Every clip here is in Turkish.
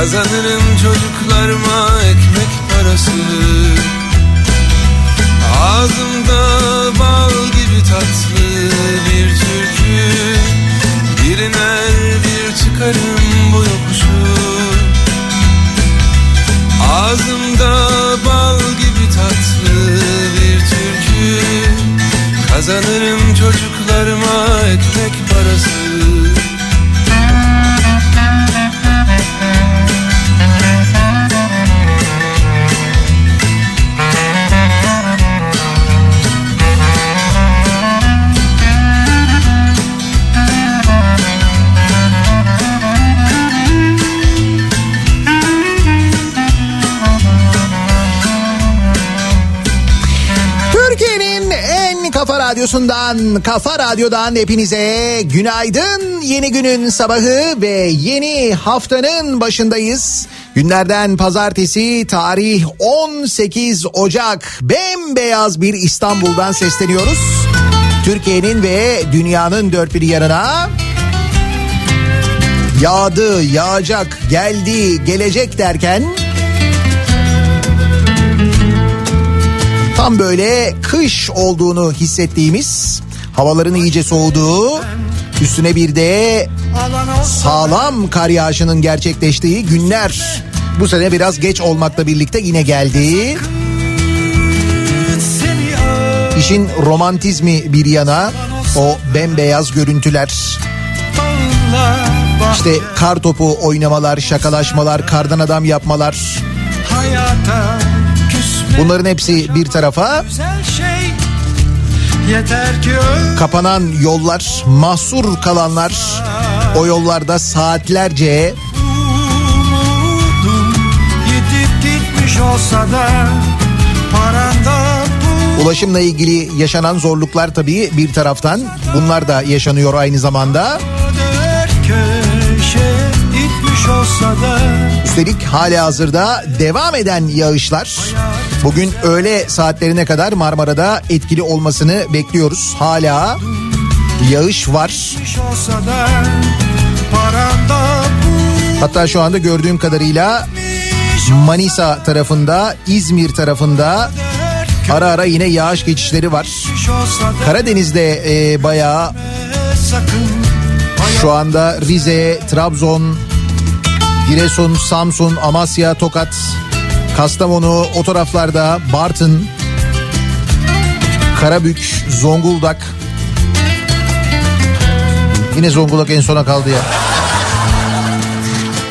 Kazanırım çocuklarıma ekmek parası. Ağzımda bal gibi tatlı bir türkü. Biriner bir çıkarım bu yokuşu. Ağzımda bal gibi tatlı bir türkü. Kazanırım çocuklarıma ekmek parası radyosundan, Kafa Radyo'dan hepinize günaydın. Yeni günün sabahı ve yeni haftanın başındayız. Günlerden pazartesi tarih 18 Ocak. Bembeyaz bir İstanbul'dan sesleniyoruz. Türkiye'nin ve dünyanın dört bir yanına yağdı, yağacak, geldi, gelecek derken tam böyle kış olduğunu hissettiğimiz havaların iyice soğuduğu üstüne bir de sağlam kar yağışının gerçekleştiği günler bu sene biraz geç olmakla birlikte yine geldi. İşin romantizmi bir yana o bembeyaz görüntüler işte kar topu oynamalar, şakalaşmalar, kardan adam yapmalar. Hayata Bunların hepsi bir tarafa. Kapanan yollar, mahsur kalanlar o yollarda saatlerce ulaşımla ilgili yaşanan zorluklar tabii bir taraftan. Bunlar da yaşanıyor aynı zamanda. Üstelik hala hazırda devam eden yağışlar bugün öğle saatlerine kadar Marmara'da etkili olmasını bekliyoruz. Hala yağış var. Hatta şu anda gördüğüm kadarıyla Manisa tarafında, İzmir tarafında ara ara yine yağış geçişleri var. Karadeniz'de e, bayağı şu anda Rize, Trabzon, Giresun, Samsun, Amasya, Tokat, Kastamonu o taraflarda Bartın Karabük, Zonguldak. Yine Zonguldak en sona kaldı ya.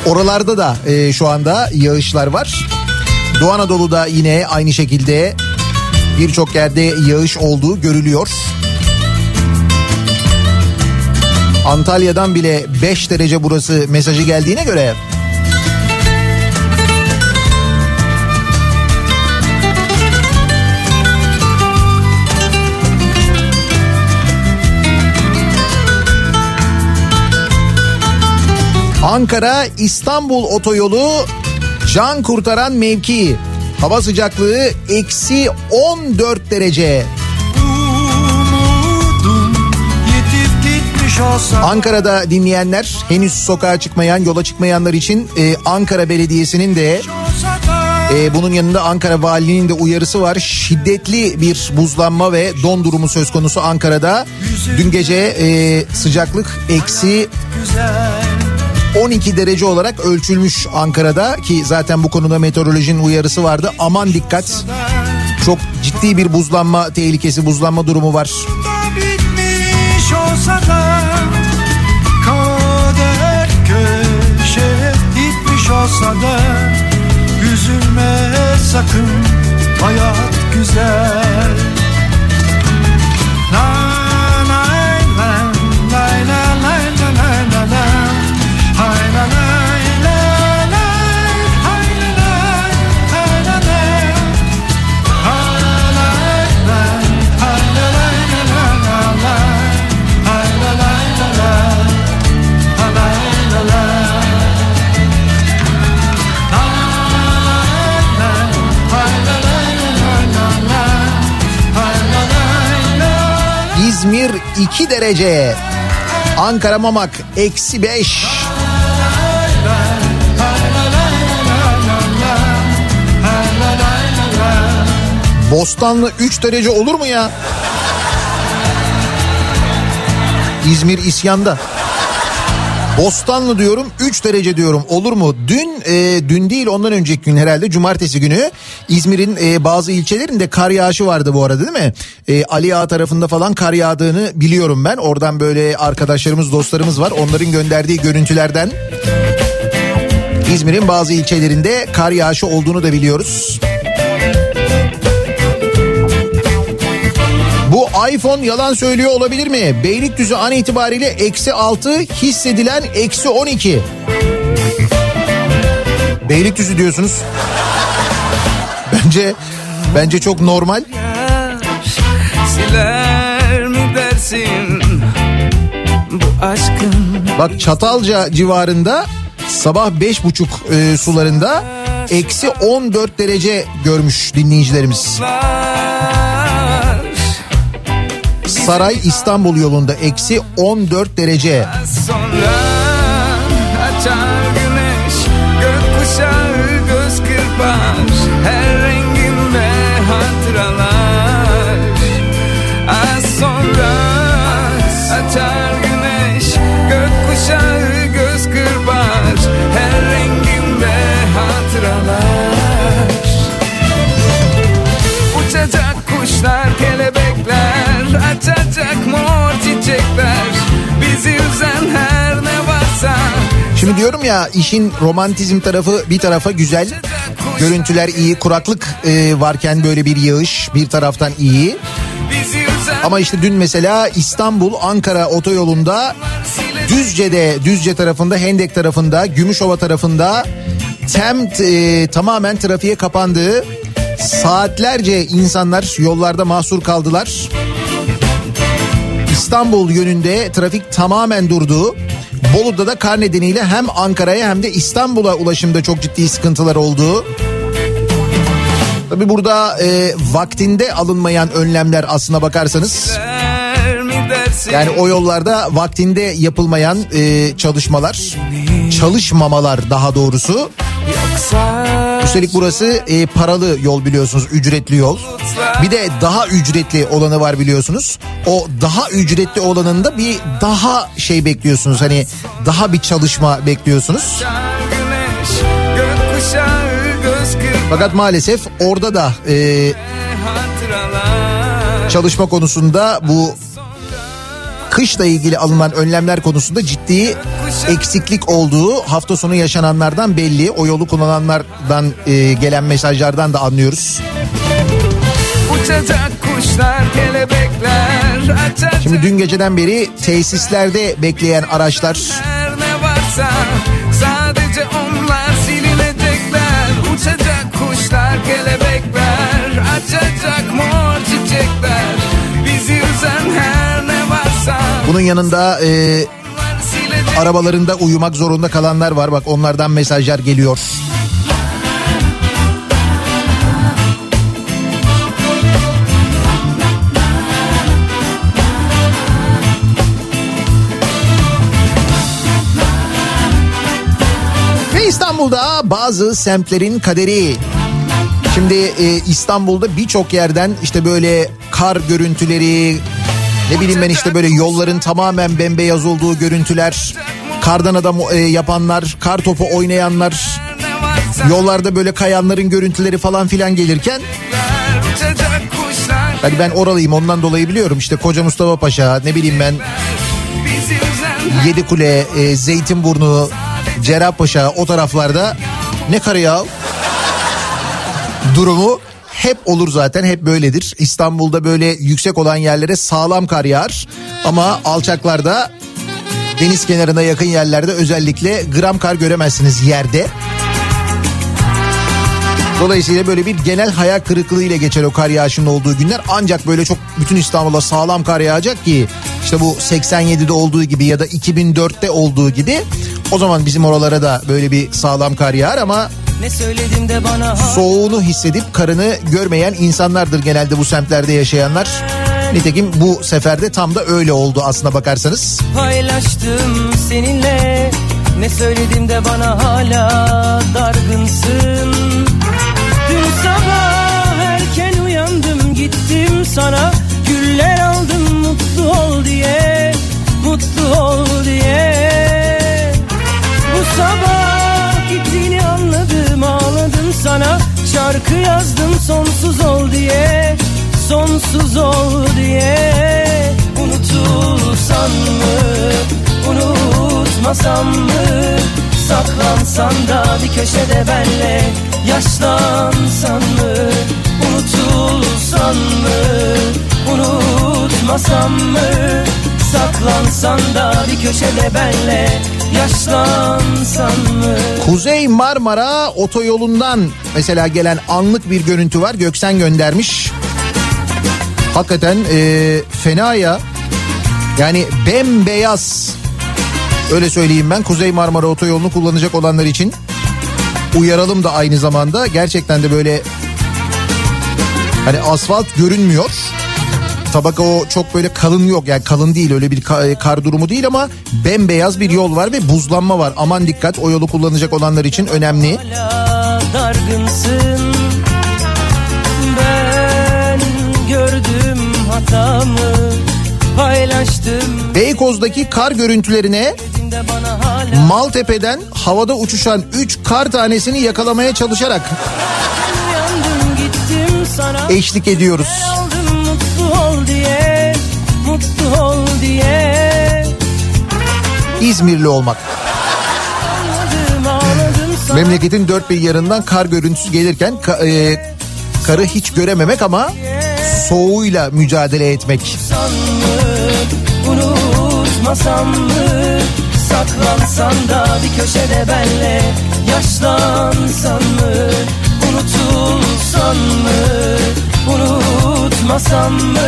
Oralarda da e, şu anda yağışlar var. Doğu Anadolu'da yine aynı şekilde birçok yerde yağış olduğu görülüyor. Antalya'dan bile 5 derece burası mesajı geldiğine göre Ankara İstanbul otoyolu can kurtaran mevki. Hava sıcaklığı eksi 14 derece. Ankara'da dinleyenler henüz sokağa çıkmayan yola çıkmayanlar için e, Ankara Belediyesi'nin de e, bunun yanında Ankara Valiliğinin de uyarısı var. Şiddetli bir buzlanma ve don durumu söz konusu Ankara'da. Dün gece e, sıcaklık eksi 12 derece olarak ölçülmüş Ankara'da ki zaten bu konuda meteorolojinin uyarısı vardı. Aman dikkat. Çok ciddi bir buzlanma tehlikesi, buzlanma durumu var. Sakın hayat güzel. 2 derece. Ankara Mamak eksi 5. Bostanlı 3 derece olur mu ya? İzmir isyanda. Bostanlı diyorum 3 derece diyorum olur mu? Dün e, dün değil ondan önceki gün herhalde cumartesi günü İzmir'in e, bazı ilçelerinde kar yağışı vardı bu arada değil mi? E, Ali Ağa tarafında falan kar yağdığını biliyorum ben. Oradan böyle arkadaşlarımız dostlarımız var onların gönderdiği görüntülerden. İzmir'in bazı ilçelerinde kar yağışı olduğunu da biliyoruz. Bu iPhone yalan söylüyor olabilir mi? Beylikdüzü an itibariyle eksi 6 hissedilen eksi 12. Beylikdüzü diyorsunuz. Bence bence çok normal. Siler mi dersin bu aşkın? Bak Çatalca civarında sabah beş buçuk e, sularında eksi 14 derece görmüş dinleyicilerimiz. Saray İstanbul yolunda eksi 14 derece. Sonra açar güneş gökkuşağı açacak mor çiçekler bizi üzen her ne varsa Şimdi diyorum ya işin romantizm tarafı bir tarafa güzel. Görüntüler iyi, kuraklık e, varken böyle bir yağış bir taraftan iyi. Ama işte dün mesela İstanbul Ankara otoyolunda Düzce'de Düzce tarafında Hendek tarafında Gümüşova tarafında tem e, tamamen trafiğe kapandığı saatlerce insanlar yollarda mahsur kaldılar. İstanbul yönünde trafik tamamen durdu. Bolu'da da kar nedeniyle hem Ankara'ya hem de İstanbul'a ulaşımda çok ciddi sıkıntılar oldu. Tabi burada e, vaktinde alınmayan önlemler aslına bakarsanız yani o yollarda vaktinde yapılmayan e, çalışmalar, çalışmamalar daha doğrusu. Üstelik burası e, paralı yol biliyorsunuz, ücretli yol. Bir de daha ücretli olanı var biliyorsunuz. O daha ücretli olanında bir daha şey bekliyorsunuz. Hani daha bir çalışma bekliyorsunuz. Fakat maalesef orada da e, çalışma konusunda bu kışla ilgili alınan önlemler konusunda ciddi eksiklik olduğu hafta sonu yaşananlardan belli. O yolu kullananlardan e, gelen mesajlardan da anlıyoruz. Uçacak kuşlar, kelebekler açacak Şimdi dün geceden beri tesislerde bekleyen araçlar ne varsa Sadece onlar silinecekler Uçacak kuşlar, kelebekler Açacak mor bunun yanında e, arabalarında uyumak zorunda kalanlar var. Bak onlardan mesajlar geliyor. Ve İstanbul'da bazı semtlerin kaderi. Şimdi e, İstanbul'da birçok yerden işte böyle kar görüntüleri, ne bileyim ben işte böyle yolların tamamen bembeyaz olduğu görüntüler, kardan adam e, yapanlar, kar topu oynayanlar, yollarda böyle kayanların görüntüleri falan filan gelirken hani ben oralıyım ondan dolayı biliyorum işte Koca Mustafa Paşa ne bileyim ben Yedikule, e, Zeytinburnu, Cerrahpaşa o taraflarda ne karı ya? Durumu hep olur zaten hep böyledir. İstanbul'da böyle yüksek olan yerlere sağlam kar yağar ama alçaklarda deniz kenarına yakın yerlerde özellikle gram kar göremezsiniz yerde. Dolayısıyla böyle bir genel hayal kırıklığı ile geçer o kar yağışının olduğu günler. Ancak böyle çok bütün İstanbul'a sağlam kar yağacak ki işte bu 87'de olduğu gibi ya da 2004'te olduğu gibi o zaman bizim oralara da böyle bir sağlam kar yağar ama Soğuğunu hissedip karını görmeyen insanlardır genelde bu semtlerde yaşayanlar. Nitekim bu seferde tam da öyle oldu aslına bakarsanız. paylaştım seninle Ne söyledim de bana hala dargınsın Dün sabah erken uyandım gittim sana Güller aldım mutlu ol diye Mutlu ol diye Bu sabah sana Şarkı yazdım sonsuz ol diye Sonsuz ol diye. Unutulsan mı Unutmasam mı? Saklansan da bir köşede benle Yaşlansan mı? Unutulsan mı Unutmasam mı Saklansan da bir köşede benle Yaşlansan mı Kuzey Marmara otoyolundan mesela gelen anlık bir görüntü var. Göksen göndermiş. Hakikaten e, fena ya. Yani bembeyaz. Öyle söyleyeyim ben Kuzey Marmara otoyolunu kullanacak olanlar için. Uyaralım da aynı zamanda. Gerçekten de böyle hani asfalt görünmüyor. Tabaka o çok böyle kalın yok yani kalın değil öyle bir ka- kar durumu değil ama bembeyaz bir yol var ve buzlanma var. Aman dikkat o yolu kullanacak olanlar için önemli. hala dargınsın Ben gördüm hatamı Paylaştım Beykoz'daki kar görüntülerine Maltepe'den havada uçuşan 3 kar tanesini yakalamaya çalışarak eşlik ediyoruz. Mutlu ol diye. İzmirli olmak. Ağladım sana. Memleketin dört bir yanından kar görüntüsü gelirken ka- e, karı hiç görememek ama soğuğuyla mücadele etmek. Unutmasam mı? Saklansan da bir köşede benle Yaşlansan mı, unutulsan mı? Unutmasam mı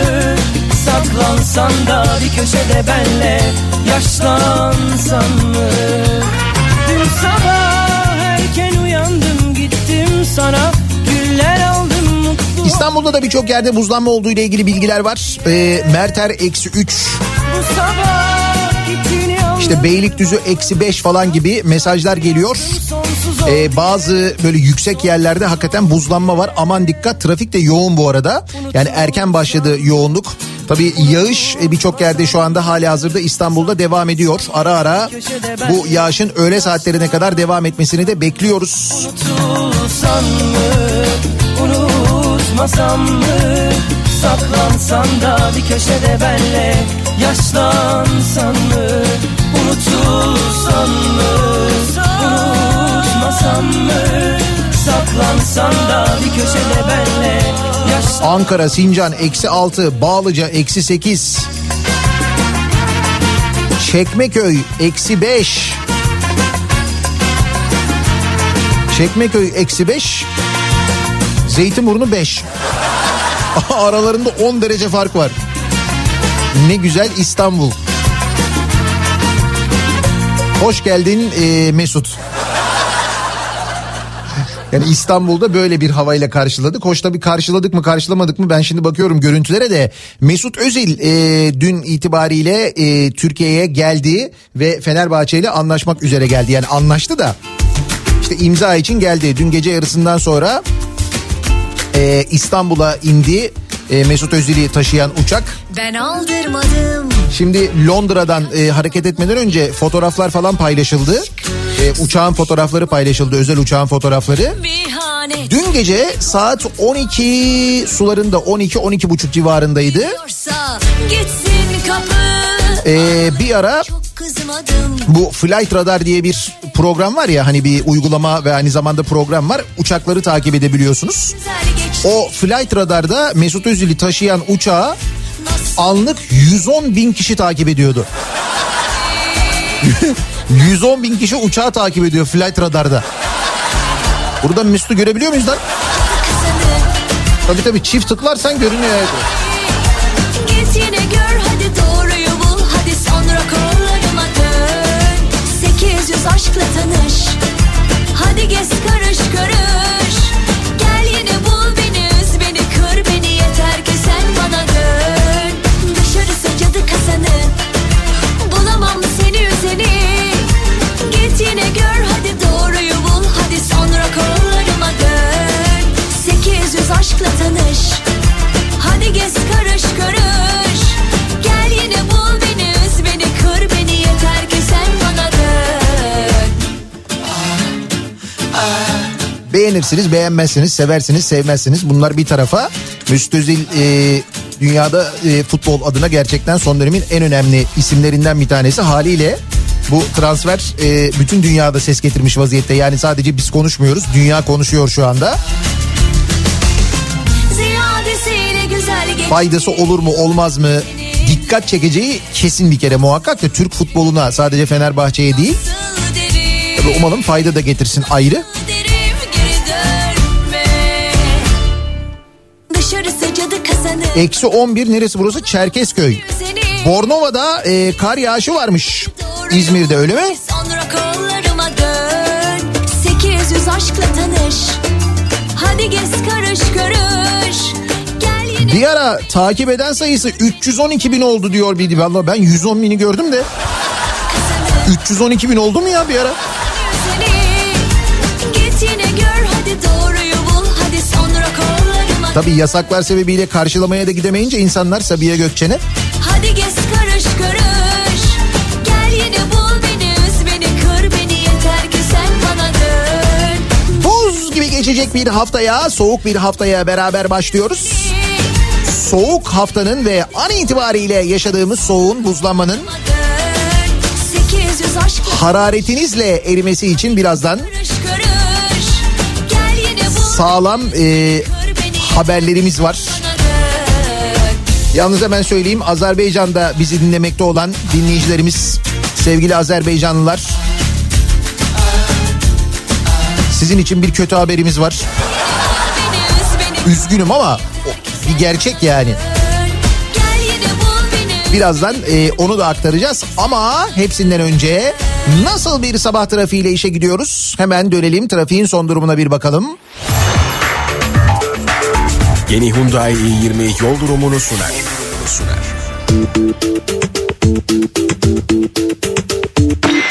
Saklansan da bir köşede benle Yaşlansan mı Dün sabah erken uyandım gittim sana Güller aldım mutlu İstanbul'da da birçok yerde buzlanma olduğu ile ilgili bilgiler var. E, Merter eksi 3, Bu sabah işte Beylikdüzü eksi 5 falan gibi mesajlar geliyor. Ee, bazı böyle yüksek yerlerde hakikaten buzlanma var. Aman dikkat trafik de yoğun bu arada. Yani erken başladı yoğunluk. Tabii yağış e, birçok yerde şu anda hali hazırda İstanbul'da devam ediyor. Ara ara bu yağışın öğle saatlerine kadar devam etmesini de bekliyoruz. Unutulsan mı, unutmasam mı Saklansan da bir köşede benle Yaşlansan mı Unutulsan mı Unutmasan mı Saklansan da bir köşede benle Ankara, Sincan eksi 6, Bağlıca eksi 8. Çekmeköy eksi 5. Çekmeköy eksi 5. Zeytinburnu 5. Aralarında 10 derece fark var. Ne güzel İstanbul. Hoş geldin e, Mesut. Yani İstanbul'da böyle bir havayla karşıladık. Hoş tabii karşıladık mı karşılamadık mı ben şimdi bakıyorum görüntülere de. Mesut Özil e, dün itibariyle e, Türkiye'ye geldi ve Fenerbahçe ile anlaşmak üzere geldi. Yani anlaştı da işte imza için geldi. Dün gece yarısından sonra e, İstanbul'a indi e, Mesut Özil'i taşıyan uçak. Ben aldırmadım Şimdi Londra'dan e, hareket etmeden önce fotoğraflar falan paylaşıldı. E, uçağın fotoğrafları paylaşıldı, özel uçağın fotoğrafları. Dün gece saat 12 sularında 12-12 buçuk civarındaydı. Ee, bir ara bu Flight Radar diye bir program var ya hani bir uygulama ve aynı zamanda program var. Uçakları takip edebiliyorsunuz. O Flight Radar'da Mesut Özil'i taşıyan uçağı anlık 110 bin kişi takip ediyordu. 110 bin kişi uçağı takip ediyor Flight Radar'da. Buradan Mesut'u görebiliyor muyuz lan? Tabii tabii çift tıklarsan görünüyor. evet. Git yine gör hadi doğruyu bul Hadi sonra kollarıma dön 800 aşkla tanış Hadi gez karış karış aşkla tanış Hadi gez karış karış Gel yine bul beni üz beni kır beni Yeter ki sen bana dön Beğenirsiniz, beğenmezsiniz, seversiniz, sevmezsiniz. Bunlar bir tarafa. Mesut Özil e, dünyada e, futbol adına gerçekten son dönemin en önemli isimlerinden bir tanesi. Haliyle bu transfer e, bütün dünyada ses getirmiş vaziyette. Yani sadece biz konuşmuyoruz, dünya konuşuyor şu anda. Faydası olur mu, olmaz mı? Dikkat çekeceği kesin bir kere muhakkak da Türk futboluna sadece Fenerbahçe'ye değil. Tabii umalım fayda da getirsin ayrı. Eksi 11 neresi burası? Çerkezköy. Bornova'da e, kar yağışı varmış. İzmir'de öyle mi? Sonra kollarıma dön 800 aşkla tanış Hadi gez karış yine Bir ara takip eden sayısı 312 bin oldu diyor biri. Valla ben 110 bini gördüm de. 312 bin oldu mu ya bir ara? Tabii yasaklar sebebiyle karşılamaya da gidemeyince insanlar Sabiha Gökçen'e. Hadi gez karış karış Gel yine bul beni üz beni kır beni Yeter ki sen bana dön Buz gibi geçecek bir haftaya, soğuk bir haftaya beraber başlıyoruz. Soğuk haftanın ve an itibariyle yaşadığımız soğuğun, buzlanmanın dön 800 aşkla hararetinizle erimesi için birazdan sağlam e, haberlerimiz var. Yalnız hemen söyleyeyim Azerbaycan'da bizi dinlemekte olan dinleyicilerimiz sevgili Azerbaycanlılar sizin için bir kötü haberimiz var. Üzgünüm ama bir gerçek yani. Birazdan e, onu da aktaracağız ama hepsinden önce nasıl bir sabah trafiğiyle işe gidiyoruz? Hemen dönelim trafiğin son durumuna bir bakalım. Yeni Hyundai i20 yol durumunu sunar. sunar. İstanbul İstanbul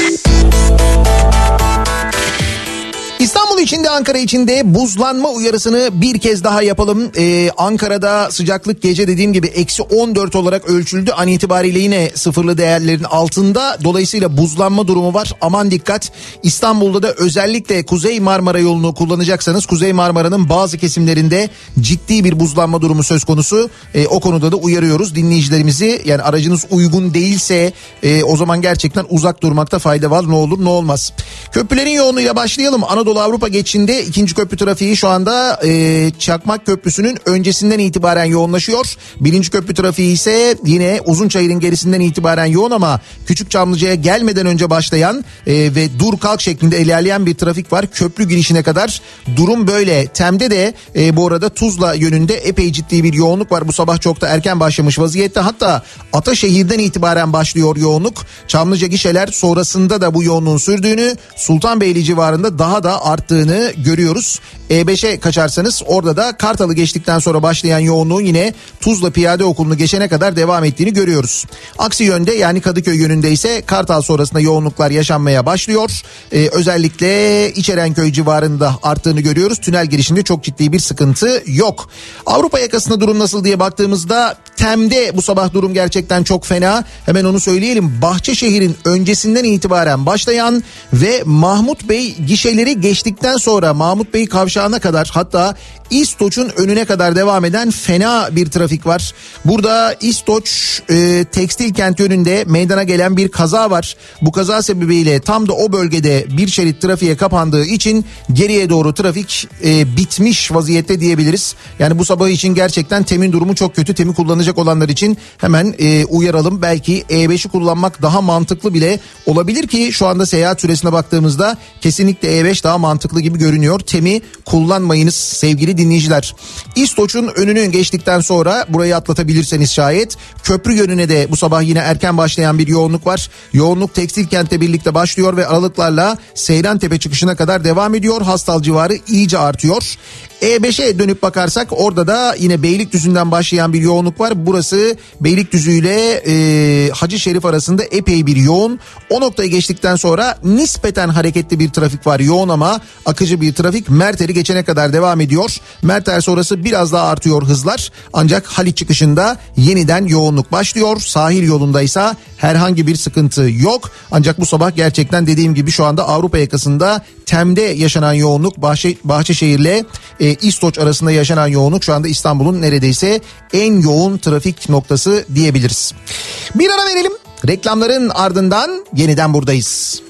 içinde Ankara içinde buzlanma uyarısını bir kez daha yapalım. Ee, Ankara'da sıcaklık gece dediğim gibi eksi 14 olarak ölçüldü. An itibariyle yine sıfırlı değerlerin altında. Dolayısıyla buzlanma durumu var. Aman dikkat. İstanbul'da da özellikle Kuzey Marmara yolunu kullanacaksanız Kuzey Marmara'nın bazı kesimlerinde ciddi bir buzlanma durumu söz konusu. Ee, o konuda da uyarıyoruz dinleyicilerimizi. Yani aracınız uygun değilse e, o zaman gerçekten uzak durmakta fayda var. Ne olur ne olmaz. Köprülerin yoğunluğuyla başlayalım. Anadolu Avrupa geçişinde ikinci köprü trafiği şu anda e, Çakmak Köprüsü'nün öncesinden itibaren yoğunlaşıyor. Birinci köprü trafiği ise yine Uzunçayır'ın gerisinden itibaren yoğun ama Küçük Çamlıca'ya gelmeden önce başlayan e, ve dur kalk şeklinde ilerleyen bir trafik var. Köprü girişine kadar durum böyle. Tem'de de e, bu arada Tuzla yönünde epey ciddi bir yoğunluk var. Bu sabah çok da erken başlamış vaziyette. Hatta Ataşehir'den itibaren başlıyor yoğunluk. Çamlıca gişeler sonrasında da bu yoğunluğun sürdüğünü, Sultanbeyli civarında daha da arttığını görüyoruz. E5'e kaçarsanız orada da Kartal'ı geçtikten sonra başlayan yoğunluğun yine Tuzla Piyade Okulu'nu geçene kadar devam ettiğini görüyoruz. Aksi yönde yani Kadıköy yönünde ise Kartal sonrasında yoğunluklar yaşanmaya başlıyor. Ee, özellikle İçerenköy civarında arttığını görüyoruz. Tünel girişinde çok ciddi bir sıkıntı yok. Avrupa yakasında durum nasıl diye baktığımızda Tem'de bu sabah durum gerçekten çok fena. Hemen onu söyleyelim. Bahçeşehir'in öncesinden itibaren başlayan ve Mahmut Bey gişeleri geçtikten sonra Mahmut Bey kavşağına kadar hatta İstoç'un önüne kadar devam eden fena bir trafik var. Burada İstoç e, tekstil kent yönünde meydana gelen bir kaza var. Bu kaza sebebiyle tam da o bölgede bir şerit trafiğe kapandığı için geriye doğru trafik e, bitmiş vaziyette diyebiliriz. Yani bu sabah için gerçekten temin durumu çok kötü. Temi kullanacak olanlar için hemen e, uyaralım. Belki E5'i kullanmak daha mantıklı bile olabilir ki şu anda seyahat süresine baktığımızda kesinlikle E5 daha mantıklı gibi görünüyor. Temi kullanmayınız sevgili dinleyiciler. İstoç'un önünü geçtikten sonra burayı atlatabilirseniz şayet köprü yönüne de bu sabah yine erken başlayan bir yoğunluk var. Yoğunluk tekstil kentle birlikte başlıyor ve aralıklarla Seyran Tepe çıkışına kadar devam ediyor. Hastal civarı iyice artıyor. E5'e dönüp bakarsak orada da yine Beylikdüzü'nden başlayan bir yoğunluk var. Burası Beylikdüzü ile e, Hacı Şerif arasında epey bir yoğun. O noktayı geçtikten sonra nispeten hareketli bir trafik var. Yoğun ama akıcı bir trafik Merter'i geçene kadar devam ediyor. Merter sonrası biraz daha artıyor hızlar. Ancak Haliç çıkışında yeniden yoğunluk başlıyor. Sahil yolundaysa herhangi bir sıkıntı yok. Ancak bu sabah gerçekten dediğim gibi şu anda Avrupa yakasında Tem'de yaşanan yoğunluk Bahçe, Bahçeşehir'le e, İstoç arasında yaşanan yoğunluk şu anda İstanbul'un neredeyse en yoğun trafik noktası diyebiliriz. Bir ara verelim. Reklamların ardından yeniden buradayız.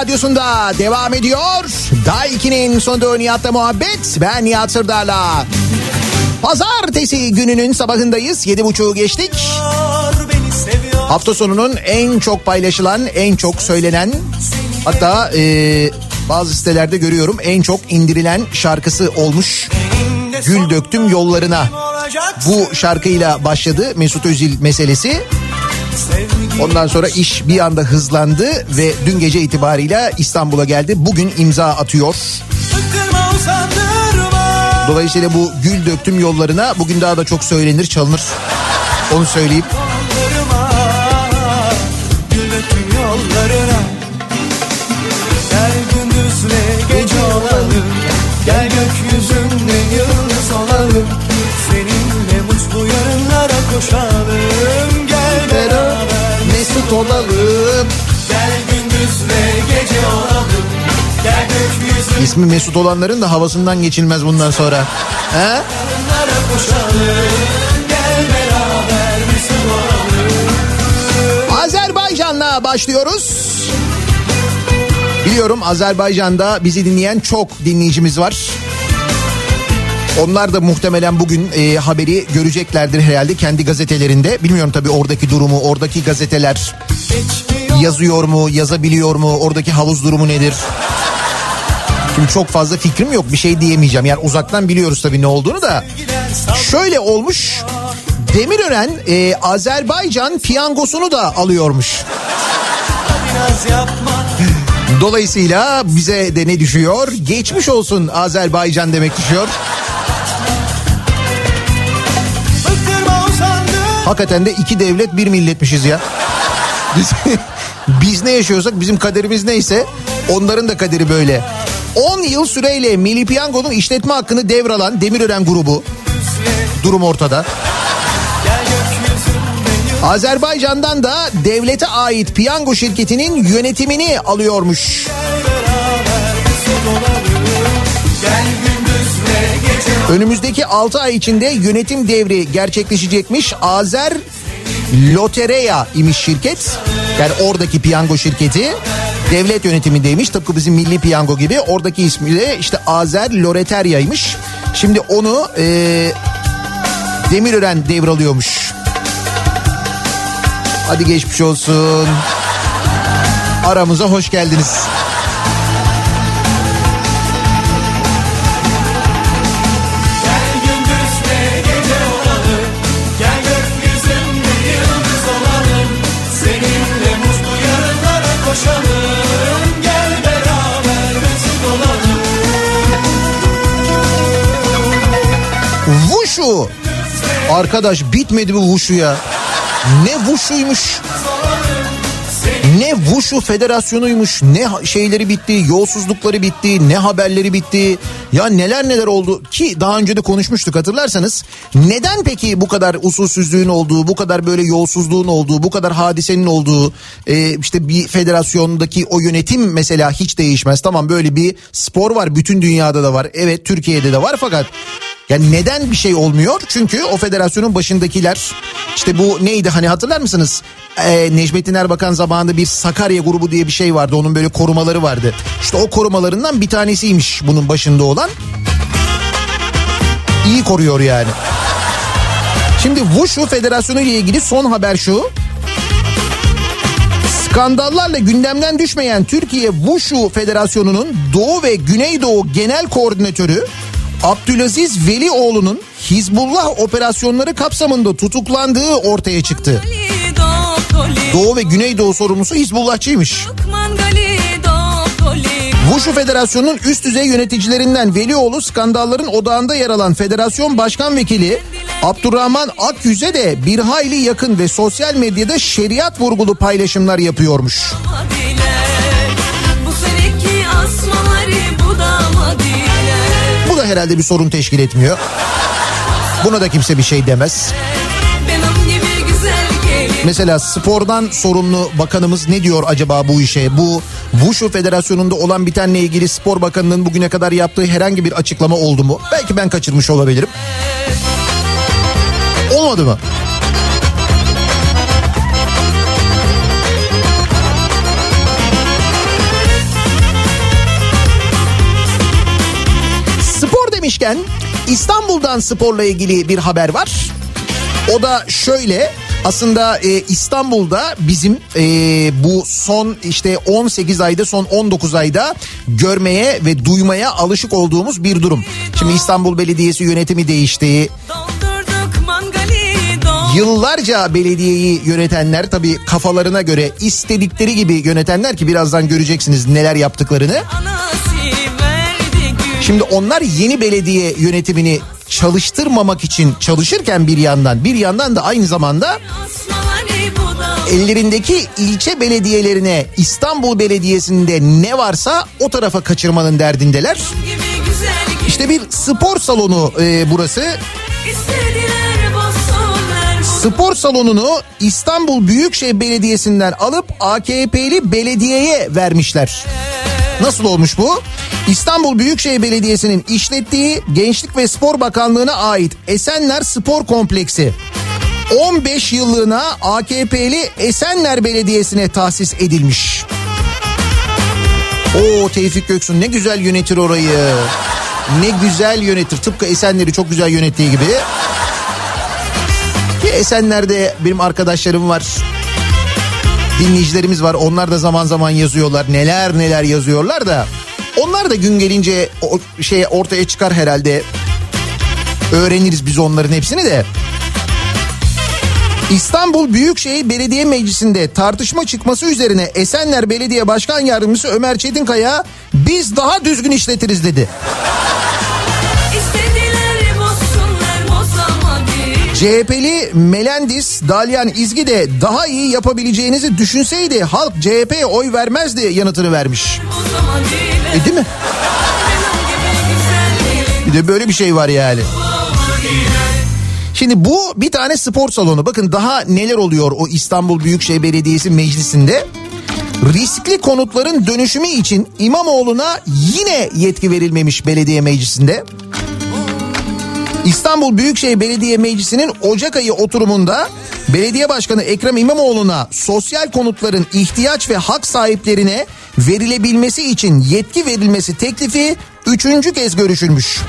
Radyosunda devam ediyor. Daiki'nin sonunda Nihat'la muhabbet. Ben Nihat Sırdar'la. Pazartesi gününün sabahındayız. Yedi buçuğu geçtik. Hafta sonunun en çok paylaşılan, en çok söylenen hatta e, bazı sitelerde görüyorum en çok indirilen şarkısı olmuş. Gül döktüm yollarına. Bu şarkıyla başladı Mesut Özil meselesi. Ondan sonra iş bir anda hızlandı ve dün gece itibarıyla İstanbul'a geldi. Bugün imza atıyor. Dolayısıyla bu gül döktüm yollarına bugün daha da çok söylenir çalınır. Onu söyleyeyim. Gel gündüzle gece olalım Gel gökyüzünde yıldız olalım Seninle mutlu yarınlara koşalım Gel beraber olalım. Gel gündüzle gece olalım Gel gökyüzünde İsmi Mesut olanların da havasından geçilmez bundan sonra. He? Azerbaycan'la başlıyoruz. Biliyorum Azerbaycan'da bizi dinleyen çok dinleyicimiz var. Onlar da muhtemelen bugün e, haberi göreceklerdir herhalde kendi gazetelerinde. Bilmiyorum tabii oradaki durumu, oradaki gazeteler Yazıyor mu, yazabiliyor mu, oradaki havuz durumu nedir? Şimdi çok fazla fikrim yok bir şey diyemeyeceğim. Yani uzaktan biliyoruz tabii ne olduğunu da. Şöyle olmuş. Demirören e, Azerbaycan piyangosunu da alıyormuş. Dolayısıyla bize de ne düşüyor? Geçmiş olsun Azerbaycan demek düşüyor. Hakikaten de iki devlet bir milletmişiz ya. Biz, biz ne yaşıyorsak bizim kaderimiz neyse onların da kaderi böyle. 10 yıl süreyle Milli Piyango'nun işletme hakkını devralan Demirören grubu. Durum ortada. Azerbaycan'dan da devlete ait piyango şirketinin yönetimini alıyormuş. beraber Önümüzdeki 6 ay içinde yönetim devri gerçekleşecekmiş. Azer Lotereya imiş şirket. Yani oradaki piyango şirketi devlet yönetimindeymiş. Tıpkı bizim milli piyango gibi. Oradaki ismi de işte Azer Loreterya'ymış. Şimdi onu e, Demirören devralıyormuş. Hadi geçmiş olsun. Aramıza hoş geldiniz. Arkadaş bitmedi bu Vuşu ya. Ne Vuşu'ymuş. Ne Vuşu federasyonuymuş. Ne şeyleri bitti. Yolsuzlukları bitti. Ne haberleri bitti. Ya neler neler oldu ki daha önce de konuşmuştuk hatırlarsanız. Neden peki bu kadar usulsüzlüğün olduğu, bu kadar böyle yolsuzluğun olduğu, bu kadar hadisenin olduğu e, işte bir federasyondaki o yönetim mesela hiç değişmez. Tamam böyle bir spor var bütün dünyada da var. Evet Türkiye'de de var fakat yani neden bir şey olmuyor? Çünkü o federasyonun başındakiler işte bu neydi hani hatırlar mısınız? Ee, Necmettin Erbakan zamanında bir Sakarya grubu diye bir şey vardı. Onun böyle korumaları vardı. İşte o korumalarından bir tanesiymiş bunun başında olan. İyi koruyor yani. Şimdi Wushu Federasyonu ile ilgili son haber şu. Skandallarla gündemden düşmeyen Türkiye Wushu Federasyonu'nun Doğu ve Güneydoğu Genel Koordinatörü Abdülaziz Velioğlu'nun Hizbullah operasyonları kapsamında tutuklandığı ortaya çıktı. Doğu ve Güneydoğu sorumlusu Hizbullahçıymış. Wushu Federasyonu'nun üst düzey yöneticilerinden Velioğlu skandalların odağında yer alan federasyon başkan vekili Abdurrahman Akyüz'e de bir hayli yakın ve sosyal medyada şeriat vurgulu paylaşımlar yapıyormuş. Bu herhalde bir sorun teşkil etmiyor. Buna da kimse bir şey demez. Mesela spordan sorumlu bakanımız ne diyor acaba bu işe? Bu Wushu Federasyonu'nda olan bitenle ilgili spor bakanının bugüne kadar yaptığı herhangi bir açıklama oldu mu? Belki ben kaçırmış olabilirim. Olmadı mı? Demişken İstanbul'dan sporla ilgili bir haber var. O da şöyle aslında e, İstanbul'da bizim e, bu son işte 18 ayda son 19 ayda görmeye ve duymaya alışık olduğumuz bir durum. Şimdi İstanbul Belediyesi yönetimi değişti. Yıllarca belediyeyi yönetenler tabii kafalarına göre istedikleri gibi yönetenler ki birazdan göreceksiniz neler yaptıklarını. Anası Şimdi onlar yeni belediye yönetimini çalıştırmamak için çalışırken bir yandan bir yandan da aynı zamanda ellerindeki ilçe belediyelerine İstanbul Belediyesi'nde ne varsa o tarafa kaçırmanın derdindeler. İşte bir spor salonu e, burası. Spor salonunu İstanbul Büyükşehir Belediyesi'nden alıp AKP'li belediyeye vermişler. Nasıl olmuş bu? İstanbul Büyükşehir Belediyesi'nin işlettiği Gençlik ve Spor Bakanlığı'na ait Esenler Spor Kompleksi 15 yıllığına AKP'li Esenler Belediyesi'ne tahsis edilmiş. Oo Tevfik Göksun ne güzel yönetir orayı. Ne güzel yönetir. Tıpkı Esenler'i çok güzel yönettiği gibi. Ki Esenler'de benim arkadaşlarım var. dinleyicilerimiz var. Onlar da zaman zaman yazıyorlar. Neler neler yazıyorlar da. Onlar da gün gelince o şey ortaya çıkar herhalde. Öğreniriz biz onların hepsini de. İstanbul Büyükşehir Belediye Meclisi'nde tartışma çıkması üzerine Esenler Belediye Başkan Yardımcısı Ömer Çetinkaya biz daha düzgün işletiriz dedi. CHP'li Melendis Dalyan İzgi de daha iyi yapabileceğinizi düşünseydi halk CHP'ye oy vermezdi yanıtını vermiş. Bozamadı E değil mi? Bir de böyle bir şey var yani. Şimdi bu bir tane spor salonu. Bakın daha neler oluyor o İstanbul Büyükşehir Belediyesi meclisinde. Riskli konutların dönüşümü için İmamoğlu'na yine yetki verilmemiş belediye meclisinde. İstanbul Büyükşehir Belediye Meclisi'nin Ocak ayı oturumunda Belediye Başkanı Ekrem İmamoğlu'na sosyal konutların ihtiyaç ve hak sahiplerine verilebilmesi için yetki verilmesi teklifi üçüncü kez görüşülmüş.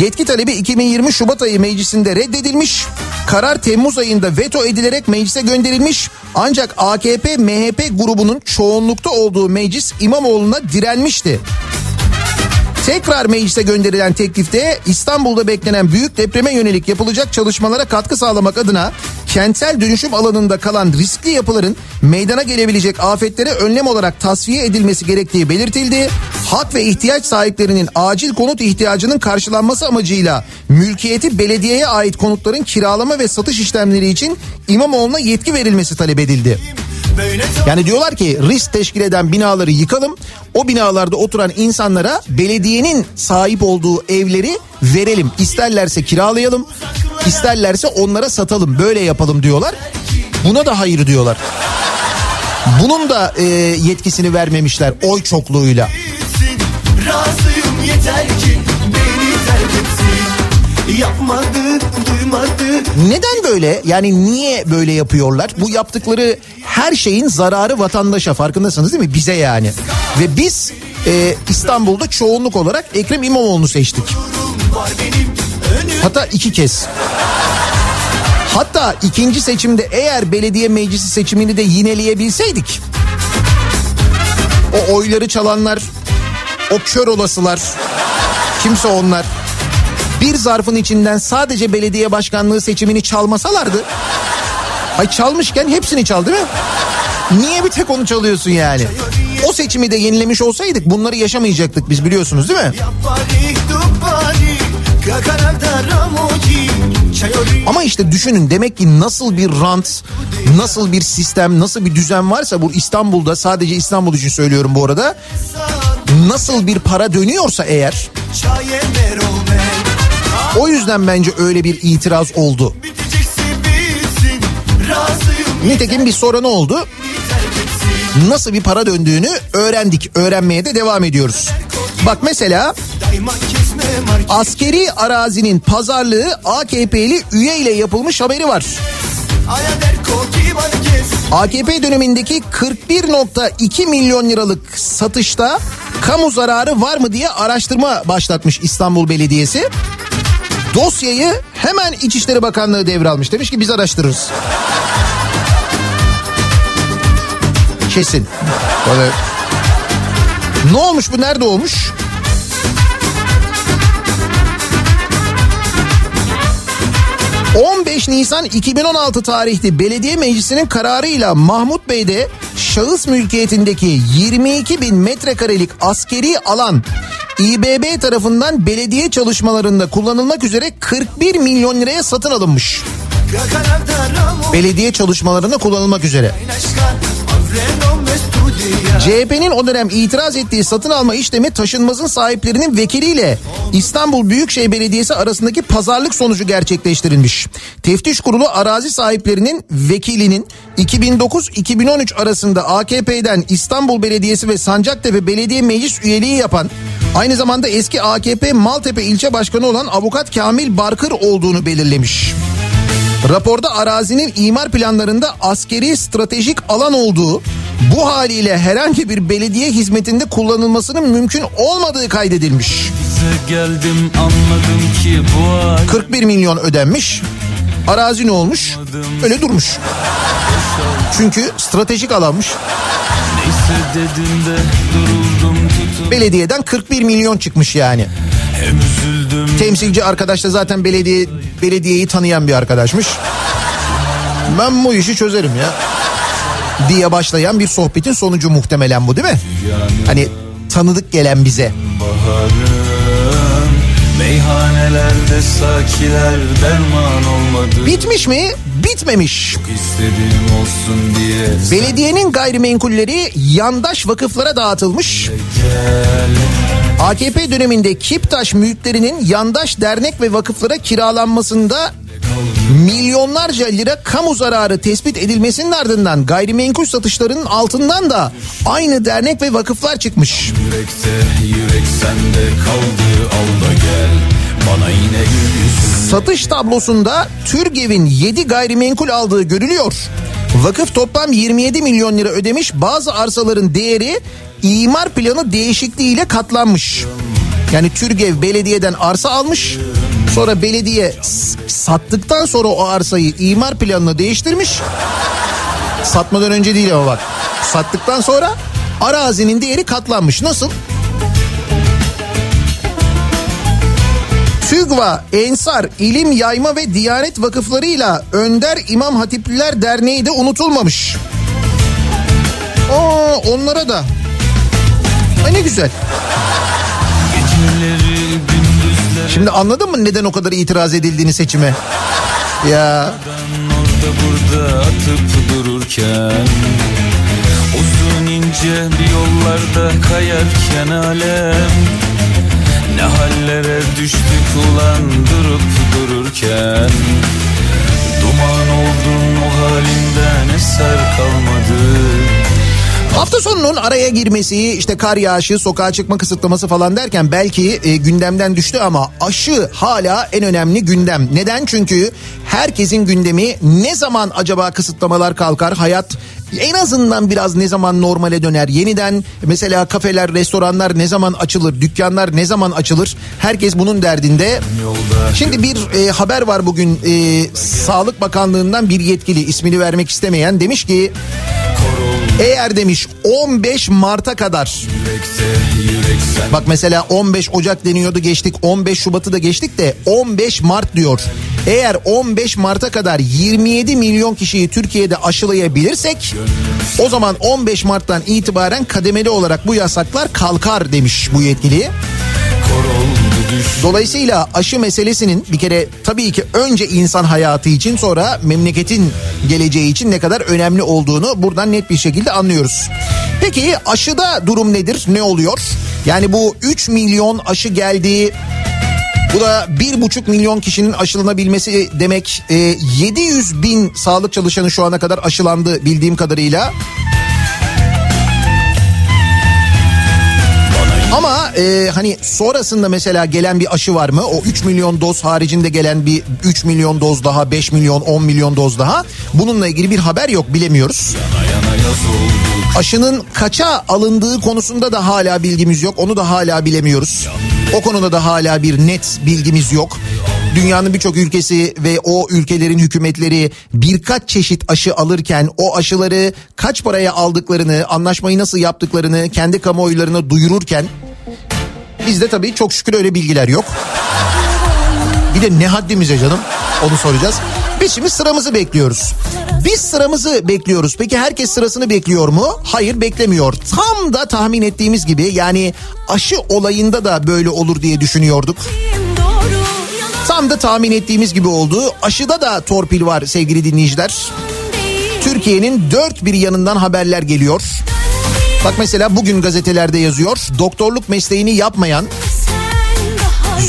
Yetki talebi 2020 Şubat ayı meclisinde reddedilmiş. Karar Temmuz ayında veto edilerek meclise gönderilmiş. Ancak AKP MHP grubunun çoğunlukta olduğu meclis İmamoğlu'na direnmişti. Tekrar meclise gönderilen teklifte İstanbul'da beklenen büyük depreme yönelik yapılacak çalışmalara katkı sağlamak adına kentsel dönüşüm alanında kalan riskli yapıların meydana gelebilecek afetlere önlem olarak tasfiye edilmesi gerektiği belirtildi. Hak ve ihtiyaç sahiplerinin acil konut ihtiyacının karşılanması amacıyla mülkiyeti belediyeye ait konutların kiralama ve satış işlemleri için İmamoğlu'na yetki verilmesi talep edildi. Yani diyorlar ki risk teşkil eden binaları yıkalım. O binalarda oturan insanlara belediyenin sahip olduğu evleri verelim. İsterlerse kiralayalım, isterlerse onlara satalım. Böyle yapalım diyorlar. Buna da hayır diyorlar. Bunun da e, yetkisini vermemişler oy çokluğuyla. Razıyım yeter ki beni terk etsin Yapmadı duymadı Neden böyle? Yani niye böyle yapıyorlar? Bu yaptıkları her şeyin zararı vatandaşa farkındasınız değil mi? Bize yani. Ve biz e, İstanbul'da çoğunluk olarak Ekrem İmamoğlu'nu seçtik. Hatta iki kez. Hatta ikinci seçimde eğer belediye meclisi seçimini de yineleyebilseydik o oyları çalanlar o kör olasılar kimse onlar bir zarfın içinden sadece belediye başkanlığı seçimini çalmasalardı ay çalmışken hepsini çal değil mi? Niye bir tek onu çalıyorsun yani? O seçimi de yenilemiş olsaydık bunları yaşamayacaktık biz biliyorsunuz değil mi? Ama işte düşünün demek ki nasıl bir rant, nasıl bir sistem, nasıl bir düzen varsa bu İstanbul'da sadece İstanbul için söylüyorum bu arada. Nasıl bir para dönüyorsa eğer o yüzden bence öyle bir itiraz oldu. Nitekim bir sonra ne oldu? Nasıl bir para döndüğünü öğrendik. Öğrenmeye de devam ediyoruz. Bak mesela askeri arazinin pazarlığı AKP'li üye ile yapılmış haberi var. AKP dönemindeki 41.2 milyon liralık satışta kamu zararı var mı diye araştırma başlatmış İstanbul Belediyesi. Dosyayı hemen İçişleri Bakanlığı devralmış. Demiş ki biz araştırırız. Kesin. Böyle... Ne olmuş bu nerede olmuş? ...15 Nisan 2016 tarihli belediye meclisinin kararıyla Mahmut Bey'de şahıs mülkiyetindeki 22 bin metrekarelik askeri alan İBB tarafından belediye çalışmalarında kullanılmak üzere 41 milyon liraya satın alınmış. Belediye çalışmalarında kullanılmak üzere. CHP'nin o dönem itiraz ettiği satın alma işlemi taşınmazın sahiplerinin vekiliyle İstanbul Büyükşehir Belediyesi arasındaki pazarlık sonucu gerçekleştirilmiş. Teftiş kurulu arazi sahiplerinin vekilinin 2009-2013 arasında AKP'den İstanbul Belediyesi ve Sancaktepe Belediye Meclis üyeliği yapan aynı zamanda eski AKP Maltepe ilçe başkanı olan avukat Kamil Barkır olduğunu belirlemiş. Raporda arazinin imar planlarında askeri stratejik alan olduğu, bu haliyle herhangi bir belediye hizmetinde kullanılmasının mümkün olmadığı kaydedilmiş. Geldim anladım ki bu hal 41 milyon ödenmiş. Arazi ne olmuş? Öyle durmuş. Çünkü stratejik alanmış. Belediyeden 41 milyon çıkmış yani. Temsilci arkadaş da zaten belediye belediyeyi tanıyan bir arkadaşmış. Ben bu işi çözerim ya. Diye başlayan bir sohbetin sonucu muhtemelen bu değil mi? Hani tanıdık gelen bize. baharım Meyhanelerde sakiler derman olmadı Bitmiş mi? Bitmemiş. İstediğim olsun diye Belediyenin gayrimenkulleri yandaş vakıflara dağıtılmış. gel AKP döneminde Kiptaş mülklerinin yandaş dernek ve vakıflara kiralanmasında milyonlarca lira kamu zararı tespit edilmesinin ardından gayrimenkul satışlarının altından da aynı dernek ve vakıflar çıkmış. Yürekte yürek sende kaldı al da gel Satış tablosunda Türgev'in 7 gayrimenkul aldığı görülüyor. Vakıf toplam 27 milyon lira ödemiş. Bazı arsaların değeri imar planı değişikliğiyle katlanmış. Yani Türgev belediyeden arsa almış. Sonra belediye sattıktan sonra o arsayı imar planını değiştirmiş. Satmadan önce değil ama bak. Sattıktan sonra arazinin değeri katlanmış. Nasıl? TÜGVA, Ensar, İlim Yayma ve Diyanet Vakıflarıyla Önder İmam Hatipliler Derneği de unutulmamış. Aa, onlara da. Ay ne güzel. Şimdi anladın mı neden o kadar itiraz edildiğini seçime? Ya orada burada atıp dururken Uzun ince bir yollarda kayarken alem Ne hallere düştük ulan durup dururken Duman oldun o halinden eser kalmadı Hafta sonunun araya girmesi işte kar yağışı sokağa çıkma kısıtlaması falan derken belki e, gündemden düştü ama aşı hala en önemli gündem. Neden? Çünkü herkesin gündemi ne zaman acaba kısıtlamalar kalkar hayat en azından biraz ne zaman normale döner yeniden mesela kafeler restoranlar ne zaman açılır dükkanlar ne zaman açılır herkes bunun derdinde. Şimdi bir e, haber var bugün e, Sağlık Bakanlığı'ndan bir yetkili ismini vermek istemeyen demiş ki eğer demiş 15 Mart'a kadar bak mesela 15 Ocak deniyordu geçtik 15 Şubat'ı da geçtik de 15 Mart diyor. Eğer 15 Mart'a kadar 27 milyon kişiyi Türkiye'de aşılayabilirsek o zaman 15 Mart'tan itibaren kademeli olarak bu yasaklar kalkar demiş bu yetkili. Dolayısıyla aşı meselesinin bir kere tabii ki önce insan hayatı için sonra memleketin geleceği için ne kadar önemli olduğunu buradan net bir şekilde anlıyoruz. Peki aşıda durum nedir? Ne oluyor? Yani bu 3 milyon aşı geldi. Bu da 1,5 milyon kişinin aşılanabilmesi demek. E, 700 bin sağlık çalışanı şu ana kadar aşılandı bildiğim kadarıyla. Ama e, hani sonrasında mesela gelen bir aşı var mı? O 3 milyon doz haricinde gelen bir 3 milyon doz daha, 5 milyon, 10 milyon doz daha. Bununla ilgili bir haber yok bilemiyoruz. yana oldu Aşının kaça alındığı konusunda da hala bilgimiz yok. Onu da hala bilemiyoruz. O konuda da hala bir net bilgimiz yok. Dünyanın birçok ülkesi ve o ülkelerin hükümetleri birkaç çeşit aşı alırken o aşıları kaç paraya aldıklarını, anlaşmayı nasıl yaptıklarını kendi kamuoylarına duyururken bizde tabii çok şükür öyle bilgiler yok. Bir de ne haddimize canım onu soracağız. Biz şimdi sıramızı bekliyoruz. Biz sıramızı bekliyoruz. Peki herkes sırasını bekliyor mu? Hayır beklemiyor. Tam da tahmin ettiğimiz gibi yani aşı olayında da böyle olur diye düşünüyorduk. Tam da tahmin ettiğimiz gibi oldu. Aşıda da torpil var sevgili dinleyiciler. Türkiye'nin dört bir yanından haberler geliyor. Bak mesela bugün gazetelerde yazıyor. Doktorluk mesleğini yapmayan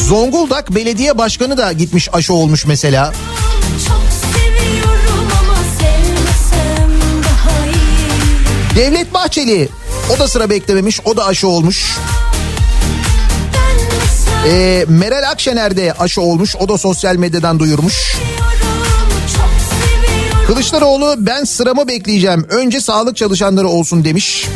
Zonguldak Belediye Başkanı da gitmiş aşı olmuş mesela. Devlet Bahçeli o da sıra beklememiş o da aşı olmuş. Ee, Meral Akşener de aşı olmuş o da sosyal medyadan duyurmuş. Kılıçdaroğlu ben sıramı bekleyeceğim önce sağlık çalışanları olsun demiş.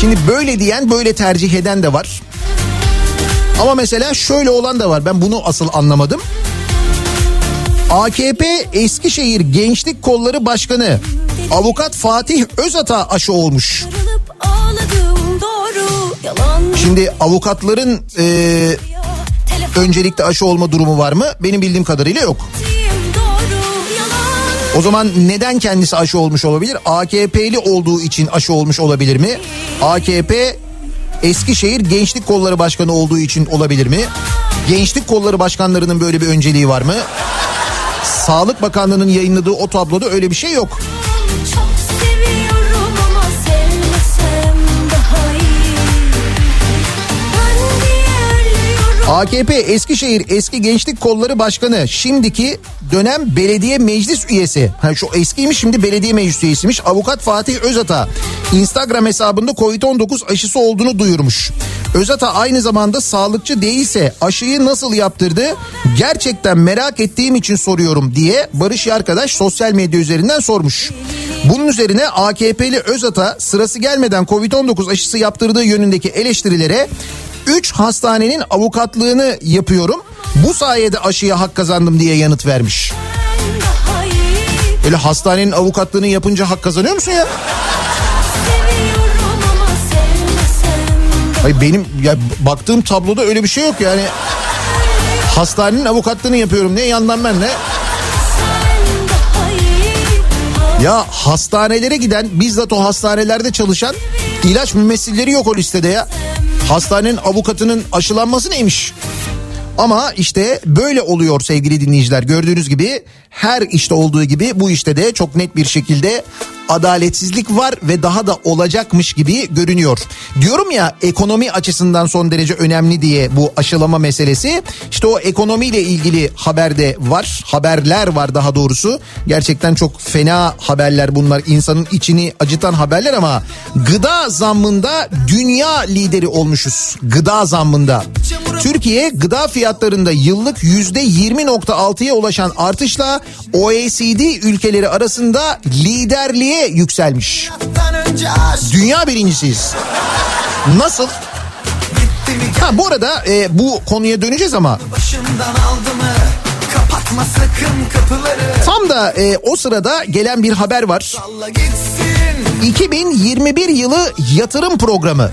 Şimdi böyle diyen böyle tercih eden de var. Ama mesela şöyle olan da var. Ben bunu asıl anlamadım. AKP Eskişehir Gençlik Kolları Başkanı Avukat Fatih Özata aşı olmuş. Şimdi avukatların e, öncelikle aşı olma durumu var mı? Benim bildiğim kadarıyla yok. O zaman neden kendisi aşı olmuş olabilir? AKP'li olduğu için aşı olmuş olabilir mi? AKP Eskişehir Gençlik Kolları Başkanı olduğu için olabilir mi? Gençlik Kolları Başkanlarının böyle bir önceliği var mı? Sağlık Bakanlığı'nın yayınladığı o tabloda öyle bir şey yok. Çok AKP Eskişehir Eski Gençlik Kolları Başkanı şimdiki dönem belediye meclis üyesi. Ha şu eskiymiş şimdi belediye meclis üyesiymiş. Avukat Fatih Özata Instagram hesabında Covid-19 aşısı olduğunu duyurmuş. Özata aynı zamanda sağlıkçı değilse aşıyı nasıl yaptırdı? Gerçekten merak ettiğim için soruyorum diye Barış arkadaş sosyal medya üzerinden sormuş. Bunun üzerine AKP'li Özata sırası gelmeden Covid-19 aşısı yaptırdığı yönündeki eleştirilere 3 hastanenin avukatlığını yapıyorum. Bu sayede aşıya hak kazandım diye yanıt vermiş. Öyle hastanenin avukatlığını yapınca hak kazanıyor musun ya? Hayır benim ya baktığım tabloda öyle bir şey yok yani. Hastanenin avukatlığını yapıyorum ne yandan ben ne? Ya hastanelere giden bizzat o hastanelerde çalışan ilaç mümessilleri yok o listede ya. Hastanenin avukatının aşılanması neymiş? Ama işte böyle oluyor sevgili dinleyiciler. Gördüğünüz gibi her işte olduğu gibi bu işte de çok net bir şekilde adaletsizlik var ve daha da olacakmış gibi görünüyor. Diyorum ya ekonomi açısından son derece önemli diye bu aşılama meselesi. İşte o ekonomiyle ilgili haberde var. Haberler var daha doğrusu. Gerçekten çok fena haberler bunlar. insanın içini acıtan haberler ama gıda zammında dünya lideri olmuşuz. Gıda zammında. Türkiye gıda fiyatlarında yıllık %20.6'ya ulaşan artışla OECD ülkeleri arasında liderliğe yükselmiş. Dünya birincisiyiz. Nasıl? Ha bu arada e, bu konuya döneceğiz ama tam da e, o sırada gelen bir haber var. Salla gitsin 2021 yılı yatırım programı.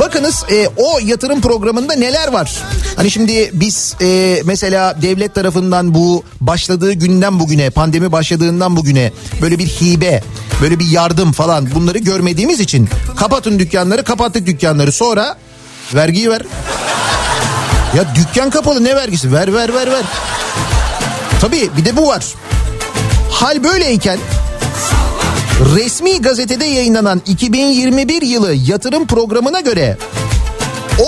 Bakınız e, o yatırım programında neler var? Hani şimdi biz e, mesela devlet tarafından bu başladığı günden bugüne pandemi başladığından bugüne böyle bir hibe böyle bir yardım falan bunları görmediğimiz için kapatın dükkanları kapattık dükkanları sonra vergiyi ver. Ya dükkan kapalı ne vergisi ver ver ver ver. Tabii bir de bu var. Hal böyleyken resmi gazetede yayınlanan 2021 yılı yatırım programına göre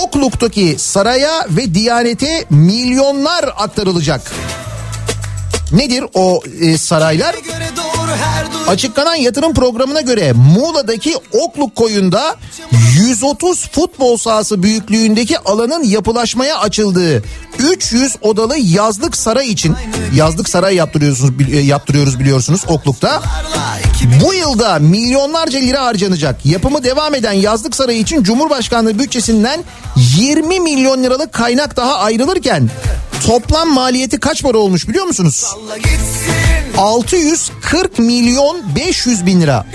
Okluk'taki saraya ve Diyanet'e milyonlar aktarılacak. Nedir o e, saraylar? Açıklanan yatırım programına göre Muğla'daki Okluk koyunda 130 futbol sahası büyüklüğündeki alanın yapılaşmaya açıldığı 300 odalı yazlık saray için yazlık saray yaptırıyorsunuz bili- yaptırıyoruz biliyorsunuz Okluk'ta. Bu yılda milyonlarca lira harcanacak. Yapımı devam eden yazlık sarayı için Cumhurbaşkanlığı bütçesinden 20 milyon liralık kaynak daha ayrılırken toplam maliyeti kaç para olmuş biliyor musunuz? Salla gitsin 640 milyon 500 bin lira.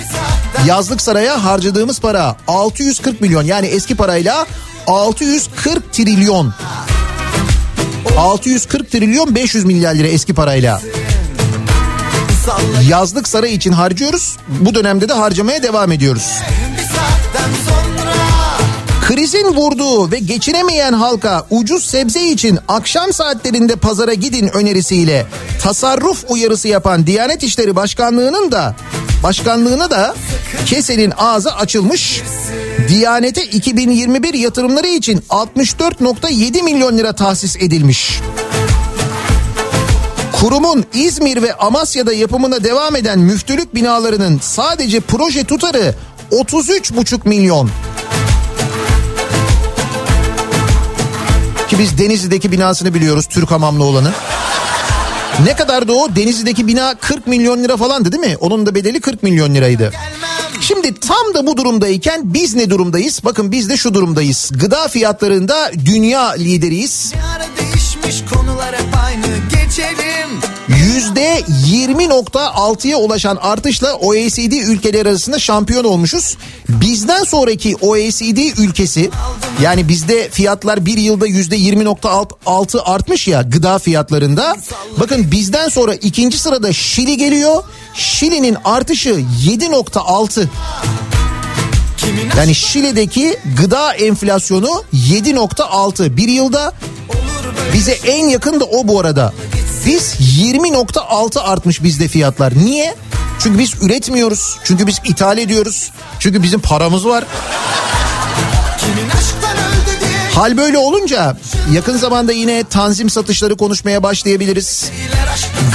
Yazlık saraya harcadığımız para 640 milyon yani eski parayla 640 trilyon. 640 trilyon 500 milyar lira eski parayla. Yazlık saray için harcıyoruz. Bu dönemde de harcamaya devam ediyoruz. bir saatten sonra Krizin vurduğu ve geçinemeyen halka ucuz sebze için akşam saatlerinde pazara gidin önerisiyle tasarruf uyarısı yapan Diyanet İşleri Başkanlığı'nın da başkanlığına da kesenin ağzı açılmış. Diyanete 2021 yatırımları için 64.7 milyon lira tahsis edilmiş. Kurumun İzmir ve Amasya'da yapımına devam eden müftülük binalarının sadece proje tutarı 33,5 milyon. Ki biz Denizli'deki binasını biliyoruz Türk Hamamlı olanı. Ne kadardı o? Denizli'deki bina 40 milyon lira falandı değil mi? Onun da bedeli 40 milyon liraydı. Şimdi tam da bu durumdayken biz ne durumdayız? Bakın biz de şu durumdayız. Gıda fiyatlarında dünya lideriyiz. Değişmiş konular hep aynı geçelim Yüzde 20.6'ya ulaşan artışla OECD ülkeleri arasında şampiyon olmuşuz. Bizden sonraki OECD ülkesi yani bizde fiyatlar bir yılda yüzde 20.6 artmış ya gıda fiyatlarında. Bakın bizden sonra ikinci sırada Şili geliyor. Şili'nin artışı 7.6. Yani Şili'deki gıda enflasyonu 7.6 bir yılda bize en yakın da o bu arada. Biz 20.6 artmış bizde fiyatlar. Niye? Çünkü biz üretmiyoruz. Çünkü biz ithal ediyoruz. Çünkü bizim paramız var. Hal böyle olunca yakın zamanda yine tanzim satışları konuşmaya başlayabiliriz.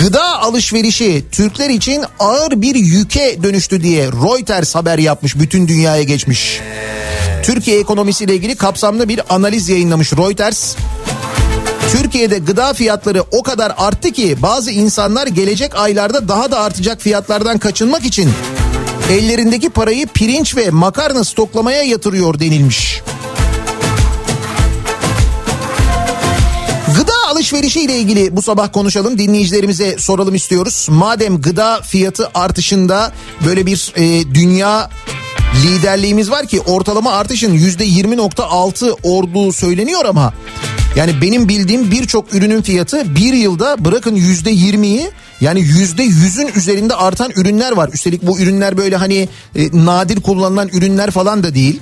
Gıda alışverişi Türkler için ağır bir yüke dönüştü diye Reuters haber yapmış bütün dünyaya geçmiş. Türkiye ekonomisiyle ilgili kapsamlı bir analiz yayınlamış Reuters. Türkiye'de gıda fiyatları o kadar arttı ki bazı insanlar gelecek aylarda daha da artacak fiyatlardan kaçınmak için ellerindeki parayı pirinç ve makarna stoklamaya yatırıyor denilmiş. Gıda alışverişi ile ilgili bu sabah konuşalım dinleyicilerimize soralım istiyoruz. Madem gıda fiyatı artışında böyle bir e, dünya liderliğimiz var ki ortalama artışın yüzde 20.6 olduğu söyleniyor ama yani benim bildiğim birçok ürünün fiyatı bir yılda bırakın yüzde 20'yi yani yüzde yüzün üzerinde artan ürünler var. Üstelik bu ürünler böyle hani e, nadir kullanılan ürünler falan da değil.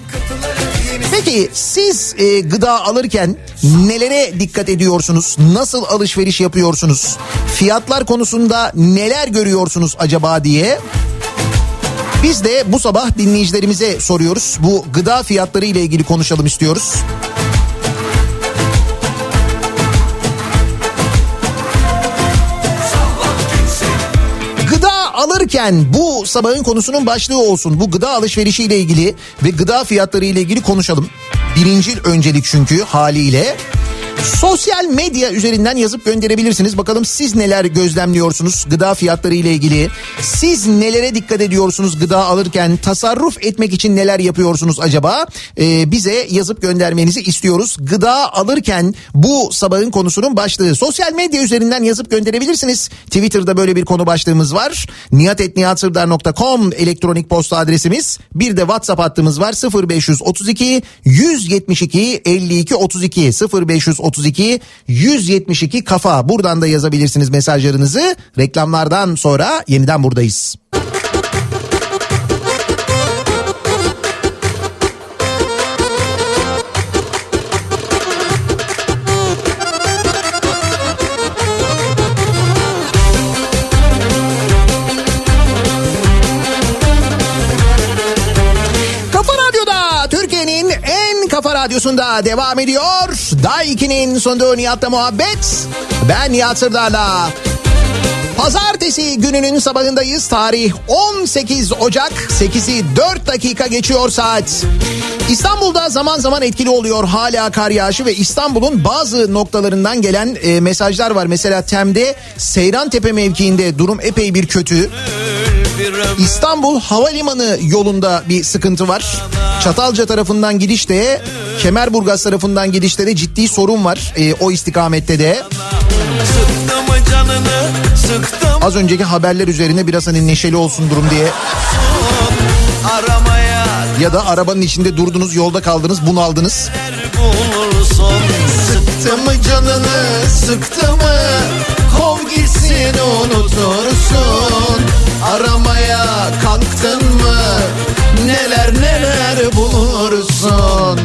Peki siz e, gıda alırken nelere dikkat ediyorsunuz? Nasıl alışveriş yapıyorsunuz? Fiyatlar konusunda neler görüyorsunuz acaba diye biz de bu sabah dinleyicilerimize soruyoruz. Bu gıda fiyatları ile ilgili konuşalım istiyoruz. Alırken bu sabahın konusunun başlığı olsun. Bu gıda alışverişi ile ilgili ve gıda fiyatları ile ilgili konuşalım. Birincil öncelik çünkü haliyle. Sosyal medya üzerinden yazıp gönderebilirsiniz. Bakalım siz neler gözlemliyorsunuz gıda fiyatları ile ilgili. Siz nelere dikkat ediyorsunuz gıda alırken? Tasarruf etmek için neler yapıyorsunuz acaba? Ee, bize yazıp göndermenizi istiyoruz. Gıda alırken bu sabahın konusunun başlığı. Sosyal medya üzerinden yazıp gönderebilirsiniz. Twitter'da böyle bir konu başlığımız var. niyatetniyatsırdar.com elektronik posta adresimiz. Bir de WhatsApp hattımız var 0532 172 52 32 0532 172 kafa. Buradan da yazabilirsiniz mesajlarınızı. Reklamlardan sonra yeniden buradayız. Kafa radyosunda devam ediyor. Daiki'nin sunduğu Nihat'la muhabbet. Ben Nihat Sırdar'la. Pazartesi gününün sabahındayız. Tarih 18 Ocak 8'i 4 dakika geçiyor saat. İstanbul'da zaman zaman etkili oluyor hala kar yağışı ve İstanbul'un bazı noktalarından gelen e, mesajlar var. Mesela Tem'de Seyrantepe mevkiinde durum epey bir kötü. İstanbul Havalimanı yolunda bir sıkıntı var. Çatalca tarafından gidişte, Kemerburgaz tarafından gidişte de ciddi sorun var e, o istikamette de. Az önceki haberler üzerine biraz hani neşeli olsun durum diye ya da arabanın içinde durdunuz yolda kaldınız bunaldınız. Sıktı mı canını sıktı mı kov gitsin unutursun aramaya kalktın mı neler neler bulursun.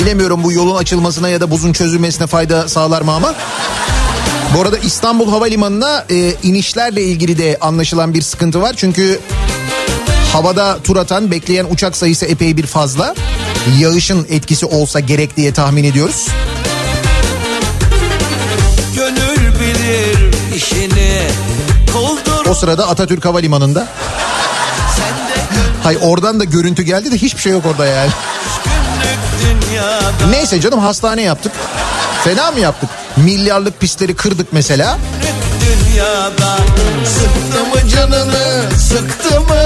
Bilemiyorum bu yolun açılmasına ya da buzun çözülmesine fayda sağlar mı ama. Bu arada İstanbul Havalimanı'na e, inişlerle ilgili de anlaşılan bir sıkıntı var. Çünkü havada tur atan bekleyen uçak sayısı epey bir fazla. Yağışın etkisi olsa gerek diye tahmin ediyoruz. Gönül bilir işini O sırada Atatürk Havalimanı'nda. Hay oradan da görüntü geldi de hiçbir şey yok orada yani. Neyse canım hastane yaptık. Fena mı yaptık? Milyarlık pistleri kırdık mesela. dünyada Sıktı mı canını sıktı mı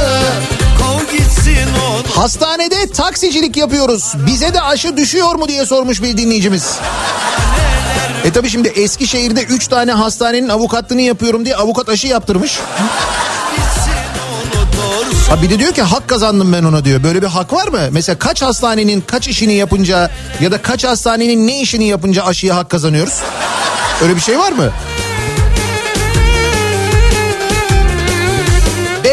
Hastanede taksicilik yapıyoruz. Bize de aşı düşüyor mu diye sormuş bir dinleyicimiz. E tabi şimdi Eskişehir'de 3 tane hastanenin avukatlığını yapıyorum diye avukat aşı yaptırmış. Ha bir de diyor ki hak kazandım ben ona diyor. Böyle bir hak var mı? Mesela kaç hastanenin kaç işini yapınca ya da kaç hastanenin ne işini yapınca aşıya hak kazanıyoruz? Öyle bir şey var mı?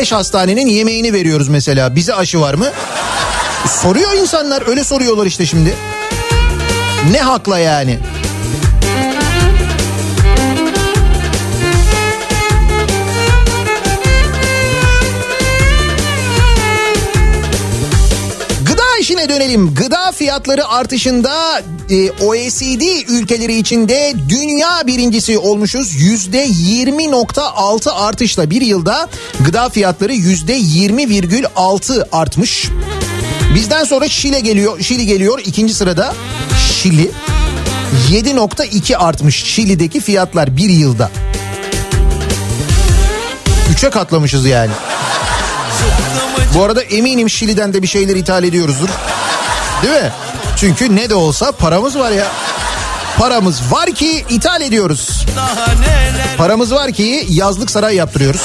Beş hastanenin yemeğini veriyoruz mesela. Bize aşı var mı? Soruyor insanlar öyle soruyorlar işte şimdi. Ne hakla yani? Gıda işine dönelim. Gıda fiyatları artışında e, OECD ülkeleri içinde dünya birincisi olmuşuz. Yüzde 20.6 artışla bir yılda gıda fiyatları yüzde 20,6 artmış. Bizden sonra Şile geliyor. Şili geliyor ikinci sırada. Şili 7.2 artmış Şili'deki fiyatlar bir yılda. Üçe katlamışız yani. Bu arada eminim Şili'den de bir şeyler ithal ediyoruzdur. Değil mi? Çünkü ne de olsa paramız var ya. Paramız var ki ithal ediyoruz. Paramız var ki yazlık saray yaptırıyoruz.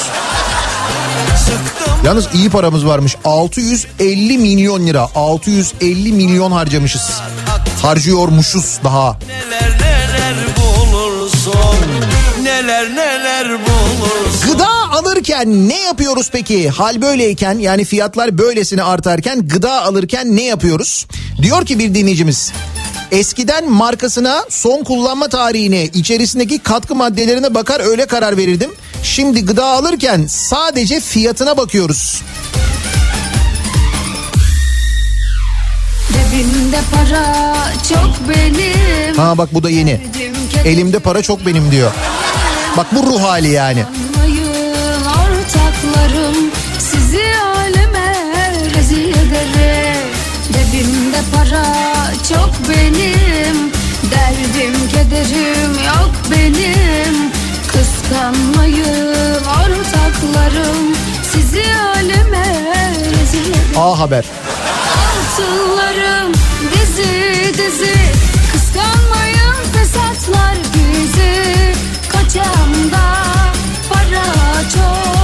Yalnız iyi paramız varmış. 650 milyon lira. 650 milyon harcamışız. Harcıyormuşuz daha. neler neler bulursun Neler neler alırken ne yapıyoruz peki? Hal böyleyken yani fiyatlar böylesine artarken gıda alırken ne yapıyoruz? Diyor ki bir dinleyicimiz. Eskiden markasına, son kullanma tarihine, içerisindeki katkı maddelerine bakar öyle karar verirdim. Şimdi gıda alırken sadece fiyatına bakıyoruz. Cebimde para çok benim. Ha bak bu da yeni. Elimde para çok benim diyor. Bak bu ruh hali yani. Anlayın ortaklarım sizi aleme rezil ederim. Cebimde para çok benim. Derdim kederim yok benim. Kıskanmayın ortaklarım sizi aleme rezil ederim. A Haber. Altınlarım dizi dizi Kıskanmayın fesatlar bizi Kaçamda para çok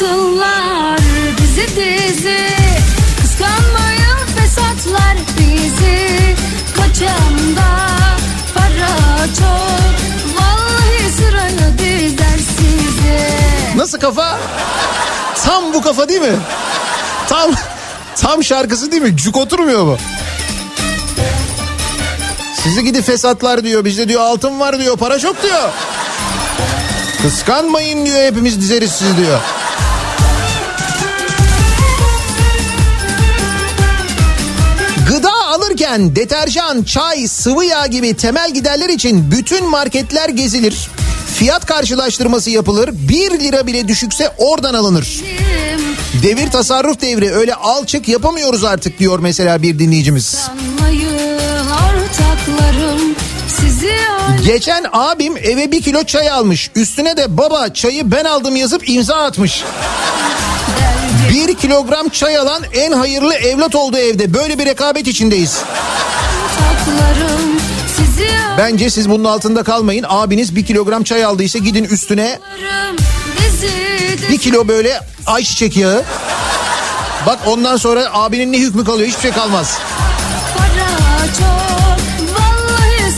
Altınlar dizi dizi Kıskanmayın fesatlar bizi Kaçamda para çok Vallahi sıraya dizer sizi Nasıl kafa? Tam bu kafa değil mi? Tam tam şarkısı değil mi? Cuk oturmuyor mu? Sizi gidi fesatlar diyor. Bizde diyor altın var diyor. Para çok diyor. Kıskanmayın diyor. Hepimiz dizeriz sizi diyor. Alırken deterjan, çay, sıvı yağ gibi temel giderler için bütün marketler gezilir. Fiyat karşılaştırması yapılır. 1 lira bile düşükse oradan alınır. Devir tasarruf devri öyle al çık yapamıyoruz artık diyor mesela bir dinleyicimiz. Geçen abim eve bir kilo çay almış. Üstüne de baba çayı ben aldım yazıp imza atmış. Bir kilogram çay alan en hayırlı evlat oldu evde. Böyle bir rekabet içindeyiz. Bence siz bunun altında kalmayın. Abiniz bir kilogram çay aldıysa gidin üstüne bir kilo böyle ayçiçek yağı. Bak ondan sonra abinin ne hükmü kalıyor hiçbir şey kalmaz. çok Vallahi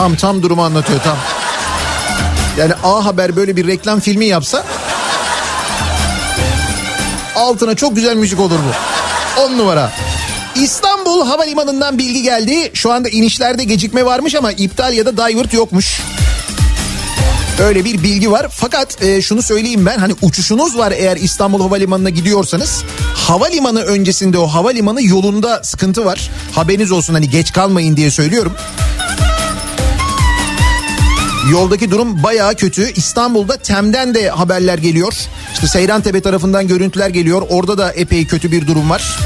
Tam tam durumu anlatıyor tam. Yani A Haber böyle bir reklam filmi yapsa altına çok güzel müzik olur bu. 10 numara. İstanbul Havalimanı'ndan bilgi geldi. Şu anda inişlerde gecikme varmış ama iptal ya da divert yokmuş. Öyle bir bilgi var. Fakat e, şunu söyleyeyim ben hani uçuşunuz var eğer İstanbul Havalimanı'na gidiyorsanız havalimanı öncesinde o havalimanı yolunda sıkıntı var. Haberiniz olsun hani geç kalmayın diye söylüyorum. Yoldaki durum bayağı kötü. İstanbul'da Tem'den de haberler geliyor. İşte Seyrantepe tarafından görüntüler geliyor. Orada da epey kötü bir durum var.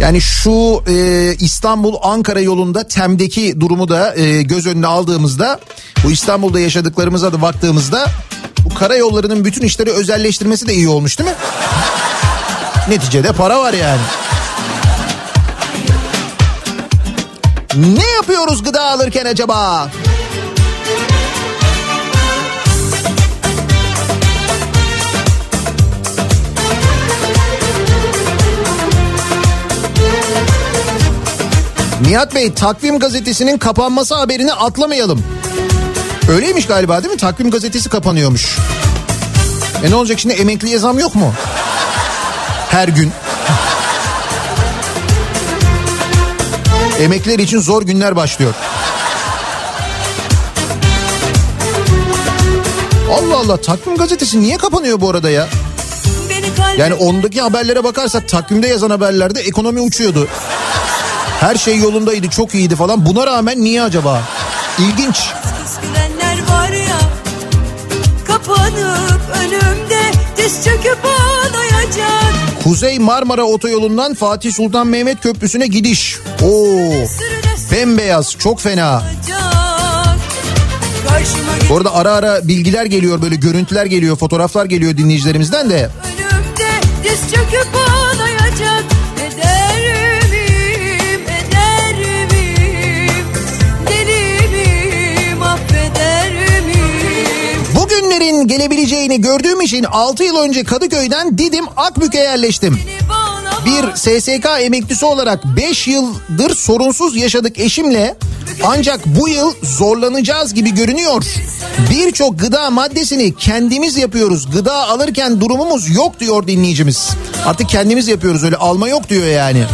Yani şu e, İstanbul-Ankara yolunda Tem'deki durumu da e, göz önüne aldığımızda bu İstanbul'da yaşadıklarımıza da baktığımızda bu karayollarının bütün işleri özelleştirmesi de iyi olmuş değil mi? Neticede para var yani. Ne yapıyoruz gıda alırken acaba? Nihat Bey takvim gazetesinin kapanması haberini atlamayalım. Öyleymiş galiba değil mi? Takvim gazetesi kapanıyormuş. E ne olacak şimdi emekli zam yok mu? Her gün. Emekliler için zor günler başlıyor. Allah Allah takvim gazetesi niye kapanıyor bu arada ya? Yani ondaki haberlere bakarsak takvimde yazan haberlerde ekonomi uçuyordu. Her şey yolundaydı çok iyiydi falan. Buna rağmen niye acaba? İlginç. Ya kapanıp önümde diz çöküp ağlayacak. Kuzey Marmara Otoyolu'ndan Fatih Sultan Mehmet Köprüsü'ne gidiş. Oo. Bembeyaz çok fena. Bu arada ara ara bilgiler geliyor böyle görüntüler geliyor fotoğraflar geliyor dinleyicilerimizden de. Önümde diz çöküp Bugünlerin gelebileceğini gördüğüm için 6 yıl önce Kadıköy'den Didim Akbük'e yerleştim. Bir SSK emeklisi olarak 5 yıldır sorunsuz yaşadık eşimle ancak bu yıl zorlanacağız gibi görünüyor. Birçok gıda maddesini kendimiz yapıyoruz. Gıda alırken durumumuz yok diyor dinleyicimiz. Artık kendimiz yapıyoruz öyle alma yok diyor yani.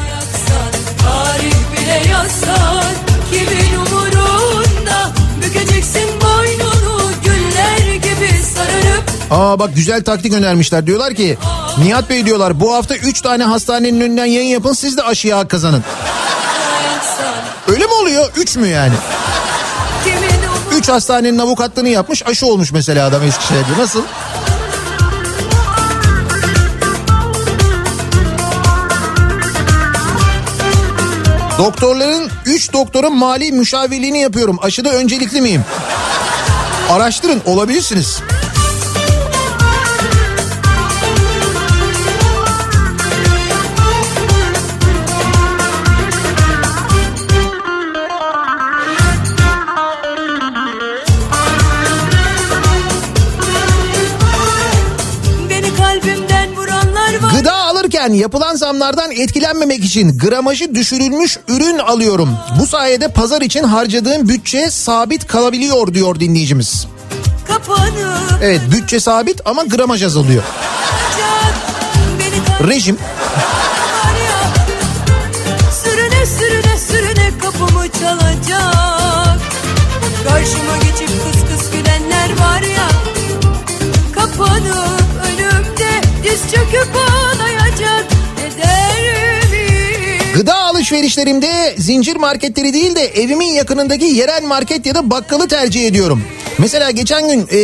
Aa bak güzel taktik önermişler. Diyorlar ki Nihat Bey diyorlar bu hafta 3 tane hastanenin önünden yayın yapın siz de aşıya kazanın. Öyle mi oluyor? 3 mü yani? Kimin umurunda 3 hastanenin avukatlığını yapmış aşı olmuş mesela adam Eskişehir'de. Nasıl? Doktorların 3 doktorun mali müşavirliğini yapıyorum. Aşıda öncelikli miyim? Araştırın olabilirsiniz. Alırken yapılan zamlardan etkilenmemek için gramajı düşürülmüş ürün alıyorum. Bu sayede pazar için harcadığım bütçe sabit kalabiliyor diyor dinleyicimiz. Kapanıp Evet bütçe sabit ama gramaj azalıyor. Kalbimden Rejim Sürüne sürüne sürüne kapımı çalacak Karşıma geçip kıs kıs gülenler var ya Kapanıp önümde diz çöküp alışverişlerimde zincir marketleri değil de evimin yakınındaki yerel market ya da bakkalı tercih ediyorum. Mesela geçen gün e,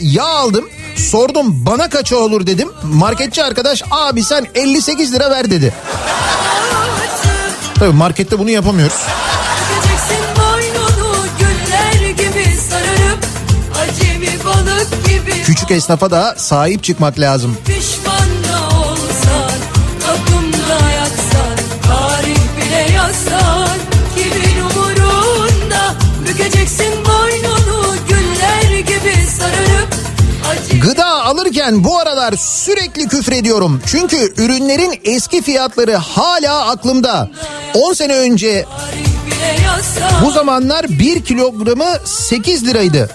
yağ aldım. Sordum bana kaça olur dedim. Marketçi arkadaş abi sen 58 lira ver dedi. Tabii markette bunu yapamıyoruz. Sararıp Küçük esnafa da sahip çıkmak lazım. Pişman Gıda alırken bu aralar sürekli küfrediyorum. Çünkü ürünlerin eski fiyatları hala aklımda. 10 sene önce bu zamanlar 1 kilogramı 8 liraydı.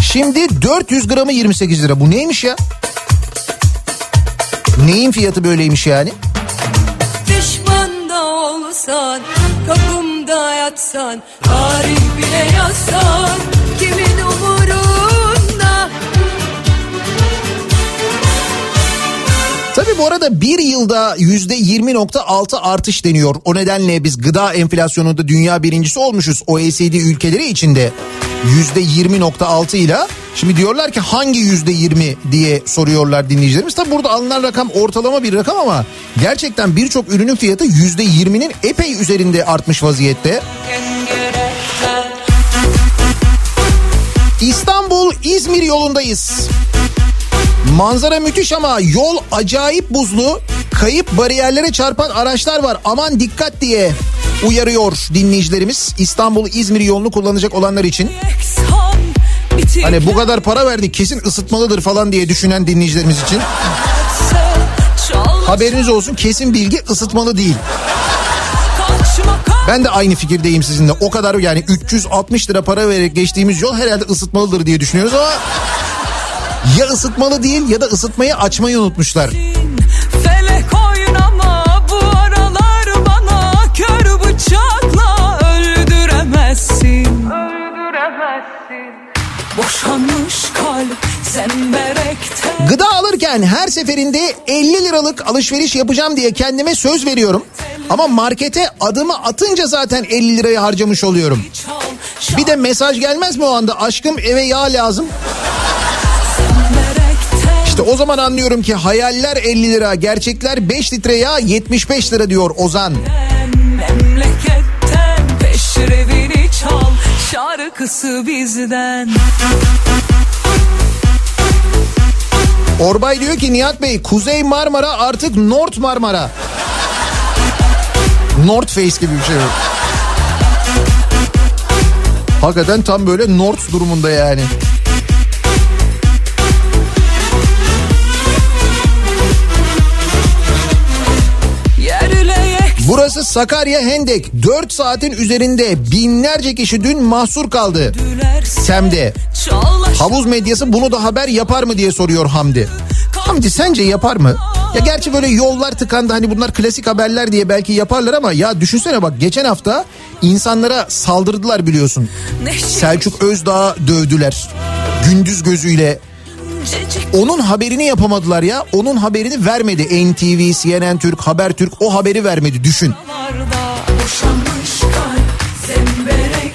Şimdi 400 gramı 28 lira. Bu neymiş ya? Neyin fiyatı böyleymiş yani? Pişman da olsan Kapımda yatsan Tarih bile yazsan Tabii bu arada bir yılda yüzde 20.6 artış deniyor. O nedenle biz gıda enflasyonunda dünya birincisi olmuşuz OECD ülkeleri içinde. Yüzde 20.6 ile şimdi diyorlar ki hangi yüzde 20 diye soruyorlar dinleyicilerimiz. Tabii burada alınan rakam ortalama bir rakam ama gerçekten birçok ürünün fiyatı yüzde 20'nin epey üzerinde artmış vaziyette. İstanbul İzmir yolundayız. Manzara müthiş ama yol acayip buzlu. Kayıp bariyerlere çarpan araçlar var. Aman dikkat diye uyarıyor dinleyicilerimiz. İstanbul İzmir yolunu kullanacak olanlar için. Hani bu kadar para verdik kesin ısıtmalıdır falan diye düşünen dinleyicilerimiz için. Haberiniz olsun kesin bilgi ısıtmalı değil. Ben de aynı fikirdeyim sizinle. O kadar yani 360 lira para vererek geçtiğimiz yol herhalde ısıtmalıdır diye düşünüyoruz ama ya ısıtmalı değil ya da ısıtmayı açmayı unutmuşlar. Felek oynama bu aralar bana kör bıçakla öldüremezsin. Öldüremezsin. Boşanmış kalp zemberekte. Gıda alırken her seferinde 50 liralık alışveriş yapacağım diye kendime söz veriyorum. Ama markete adımı atınca zaten 50 lirayı harcamış oluyorum. Bir de mesaj gelmez mi o anda aşkım eve yağ lazım. İşte o zaman anlıyorum ki hayaller 50 lira, gerçekler 5 litre yağ 75 lira diyor Ozan. Memleketten peşrevini çal şarkısı bizden. Orbay diyor ki Nihat Bey Kuzey Marmara artık North Marmara. North Face gibi bir şey yok. Hakikaten tam böyle North durumunda yani. Burası Sakarya Hendek. 4 saatin üzerinde binlerce kişi dün mahsur kaldı. Sem'de. Havuz medyası bunu da haber yapar mı diye soruyor Hamdi. Hamdi sence yapar mı? Ya gerçi böyle yollar tıkandı hani bunlar klasik haberler diye belki yaparlar ama ya düşünsene bak geçen hafta insanlara saldırdılar biliyorsun. Selçuk Özdağ'ı dövdüler. Gündüz gözüyle. Onun haberini yapamadılar ya. Onun haberini vermedi. NTV, CNN Türk, Habertürk o haberi vermedi düşün.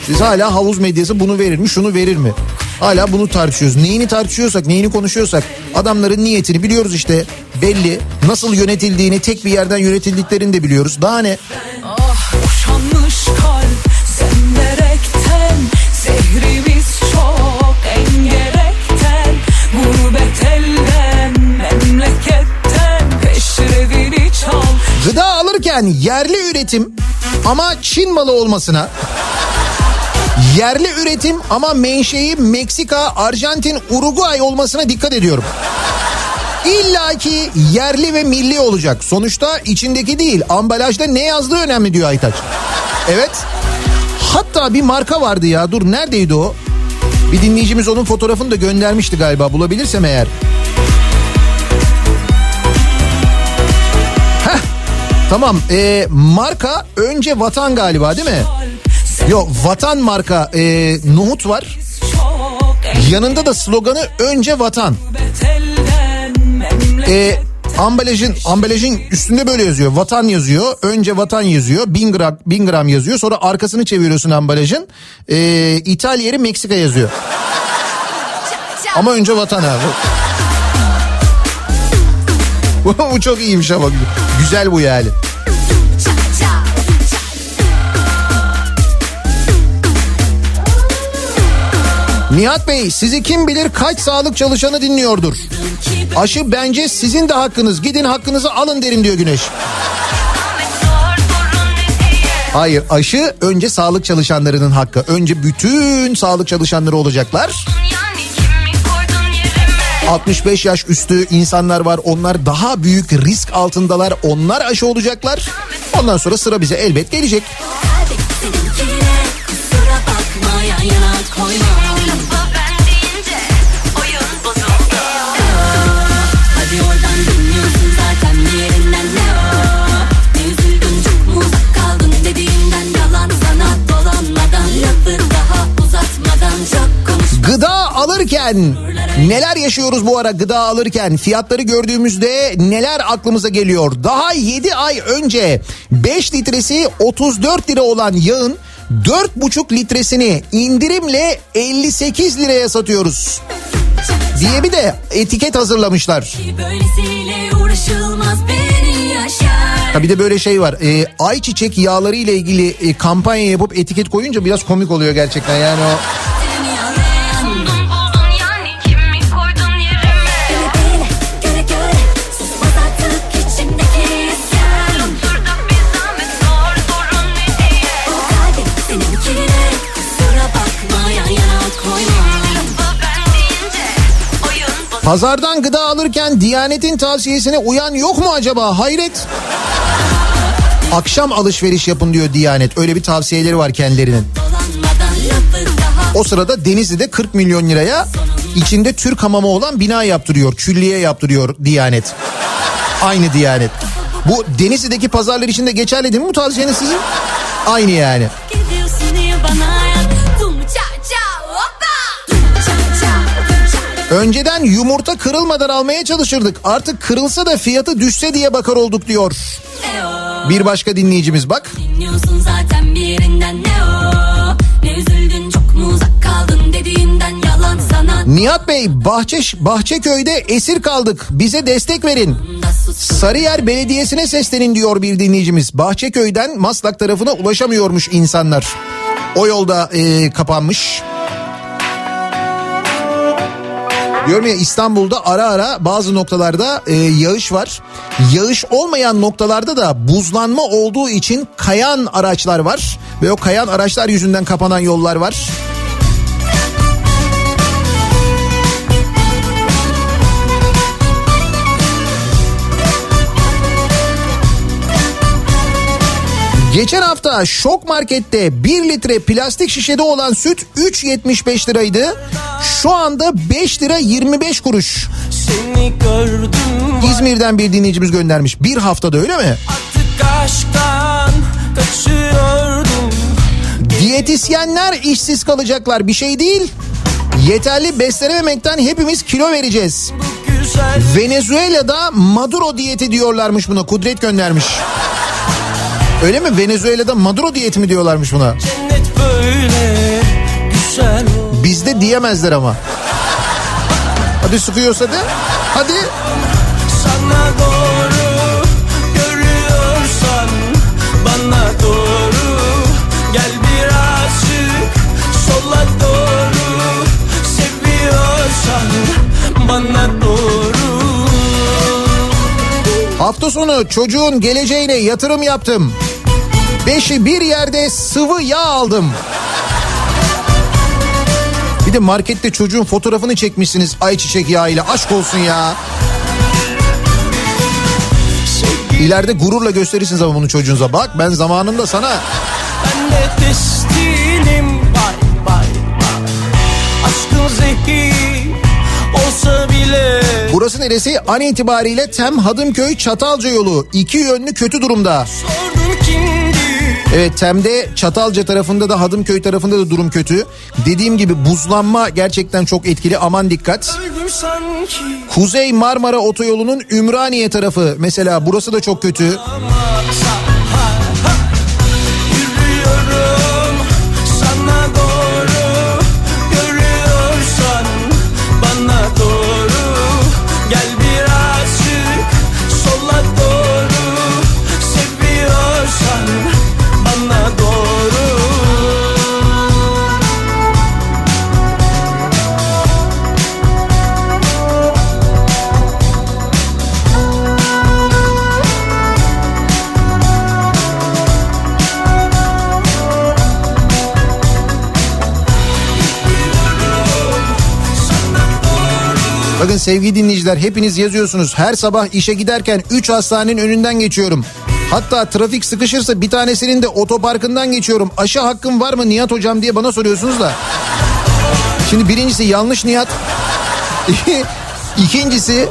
Siz hala havuz medyası bunu verir mi şunu verir mi? Hala bunu tartışıyoruz. Neyini tartışıyorsak, neyini konuşuyorsak adamların niyetini biliyoruz işte. Belli. Nasıl yönetildiğini, tek bir yerden yönetildiklerini de biliyoruz. Daha ne? Ah kalp zemberekten Gıda alırken yerli üretim ama Çin malı olmasına yerli üretim ama menşei Meksika, Arjantin, Uruguay olmasına dikkat ediyorum. İlla ki yerli ve milli olacak. Sonuçta içindeki değil ambalajda ne yazdığı önemli diyor Aytaç. Evet. Hatta bir marka vardı ya dur neredeydi o? Bir dinleyicimiz onun fotoğrafını da göndermişti galiba bulabilirsem eğer. Tamam e, marka önce vatan galiba değil mi? Yok vatan marka e, nohut var. Yanında da sloganı önce vatan. E, ambalajın ambalajın üstünde böyle yazıyor. Vatan yazıyor. Önce vatan yazıyor. Bin gram, bin gram yazıyor. Sonra arkasını çeviriyorsun ambalajın. E, İtalya yeri Meksika yazıyor. Ama önce vatan abi. Bu çok iyiymiş ama güzel bu yani. Nihat Bey sizi kim bilir kaç sağlık çalışanı dinliyordur. Aşı bence sizin de hakkınız. Gidin hakkınızı alın derim diyor Güneş. Hayır aşı önce sağlık çalışanlarının hakkı. Önce bütün sağlık çalışanları olacaklar. 65 yaş üstü insanlar var. Onlar daha büyük risk altındalar. Onlar aşı olacaklar. Ondan sonra sıra bize elbet gelecek. Gıda alırken Neler yaşıyoruz bu ara gıda alırken fiyatları gördüğümüzde neler aklımıza geliyor? Daha 7 ay önce 5 litresi 34 lira olan yağın 4,5 litresini indirimle 58 liraya satıyoruz. Diye bir de etiket hazırlamışlar. Ha bir de böyle şey var. E, ayçiçek yağları ile ilgili e, kampanya yapıp etiket koyunca biraz komik oluyor gerçekten. Yani o pazardan gıda alırken Diyanet'in tavsiyesine uyan yok mu acaba? Hayret. Akşam alışveriş yapın diyor Diyanet. Öyle bir tavsiyeleri var kendilerinin. O sırada Denizli'de 40 milyon liraya içinde Türk hamamı olan bina yaptırıyor. Külliye yaptırıyor Diyanet. Aynı Diyanet. Bu Denizli'deki pazarlar için de geçerli değil mi bu tavsiyeniz sizin? Aynı yani. Gidiyorsun Önceden yumurta kırılmadan almaya çalışırdık. Artık kırılsa da fiyatı düşse diye bakar olduk diyor. Bir başka dinleyicimiz bak. Dinliyorsun zaten bir yerinden ne o Ne üzüldün çok mu uzak kaldın dediğinden yalan sana Nihat Bey Bahçe, Bahçeköy'de esir kaldık. Bize destek verin. Sarıyer Belediyesi'ne seslenin diyor bir dinleyicimiz. Bahçeköy'den Maslak tarafına ulaşamıyormuş insanlar. O yolda e, kapanmış. Diyorum ya İstanbul'da ara ara bazı noktalarda e, yağış var. Yağış olmayan noktalarda da buzlanma olduğu için kayan araçlar var. Ve o kayan araçlar yüzünden kapanan yollar var. Geçen hafta şok markette 1 litre plastik şişede olan süt 3.75 liraydı. Şu anda 5 lira 25 kuruş. Seni gördüm İzmir'den bir dinleyicimiz göndermiş. Bir haftada öyle mi? Diyetisyenler işsiz kalacaklar bir şey değil. Yeterli beslenememekten hepimiz kilo vereceğiz. Venezuela'da Maduro diyeti diyorlarmış buna. Kudret göndermiş. Öyle mi? Venezuela'da Maduro diyeti mi diyorlarmış buna? cennet böyle güzel Bizde diyemezler ama. Hadi sıkıyorsa de. Hadi. Sana doğru görüyorsan bana doğru gel birazcık sola doğru seviyorsan bana doğru Hafta sonu çocuğun geleceğine yatırım yaptım. Beşi bir yerde sıvı yağ aldım. Bir de markette çocuğun fotoğrafını çekmişsiniz ayçiçek yağıyla. Aşk olsun ya. İleride gururla gösterirsiniz ama bunu çocuğunuza. Bak ben zamanında sana Ben de testinim bay bay bay Aşkın zehir olsa bile Burası neresi? An itibariyle Tem Hadımköy Çatalca yolu. iki yönlü kötü durumda. Sordum kimdi Evet Tem'de Çatalca tarafında da Hadımköy tarafında da durum kötü. Dediğim gibi buzlanma gerçekten çok etkili. Aman dikkat. Kuzey Marmara Otoyolu'nun Ümraniye tarafı mesela burası da çok kötü. Yürüyorum Bakın sevgili dinleyiciler hepiniz yazıyorsunuz. Her sabah işe giderken 3 hastanenin önünden geçiyorum. Hatta trafik sıkışırsa bir tanesinin de otoparkından geçiyorum. Aşı hakkım var mı Nihat hocam diye bana soruyorsunuz da. Şimdi birincisi yanlış Nihat. İkincisi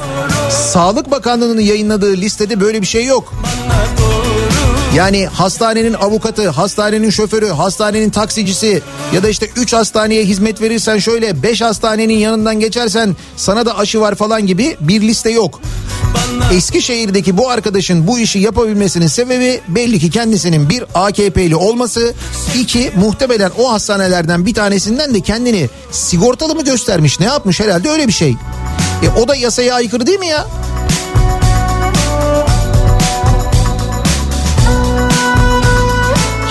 Sağlık Bakanlığı'nın yayınladığı listede böyle bir şey yok. Yani hastanenin avukatı, hastanenin şoförü, hastanenin taksicisi ya da işte 3 hastaneye hizmet verirsen şöyle 5 hastanenin yanından geçersen sana da aşı var falan gibi bir liste yok. Eskişehir'deki bu arkadaşın bu işi yapabilmesinin sebebi belli ki kendisinin bir AKP'li olması, iki muhtemelen o hastanelerden bir tanesinden de kendini sigortalı mı göstermiş ne yapmış herhalde öyle bir şey. E o da yasaya aykırı değil mi ya?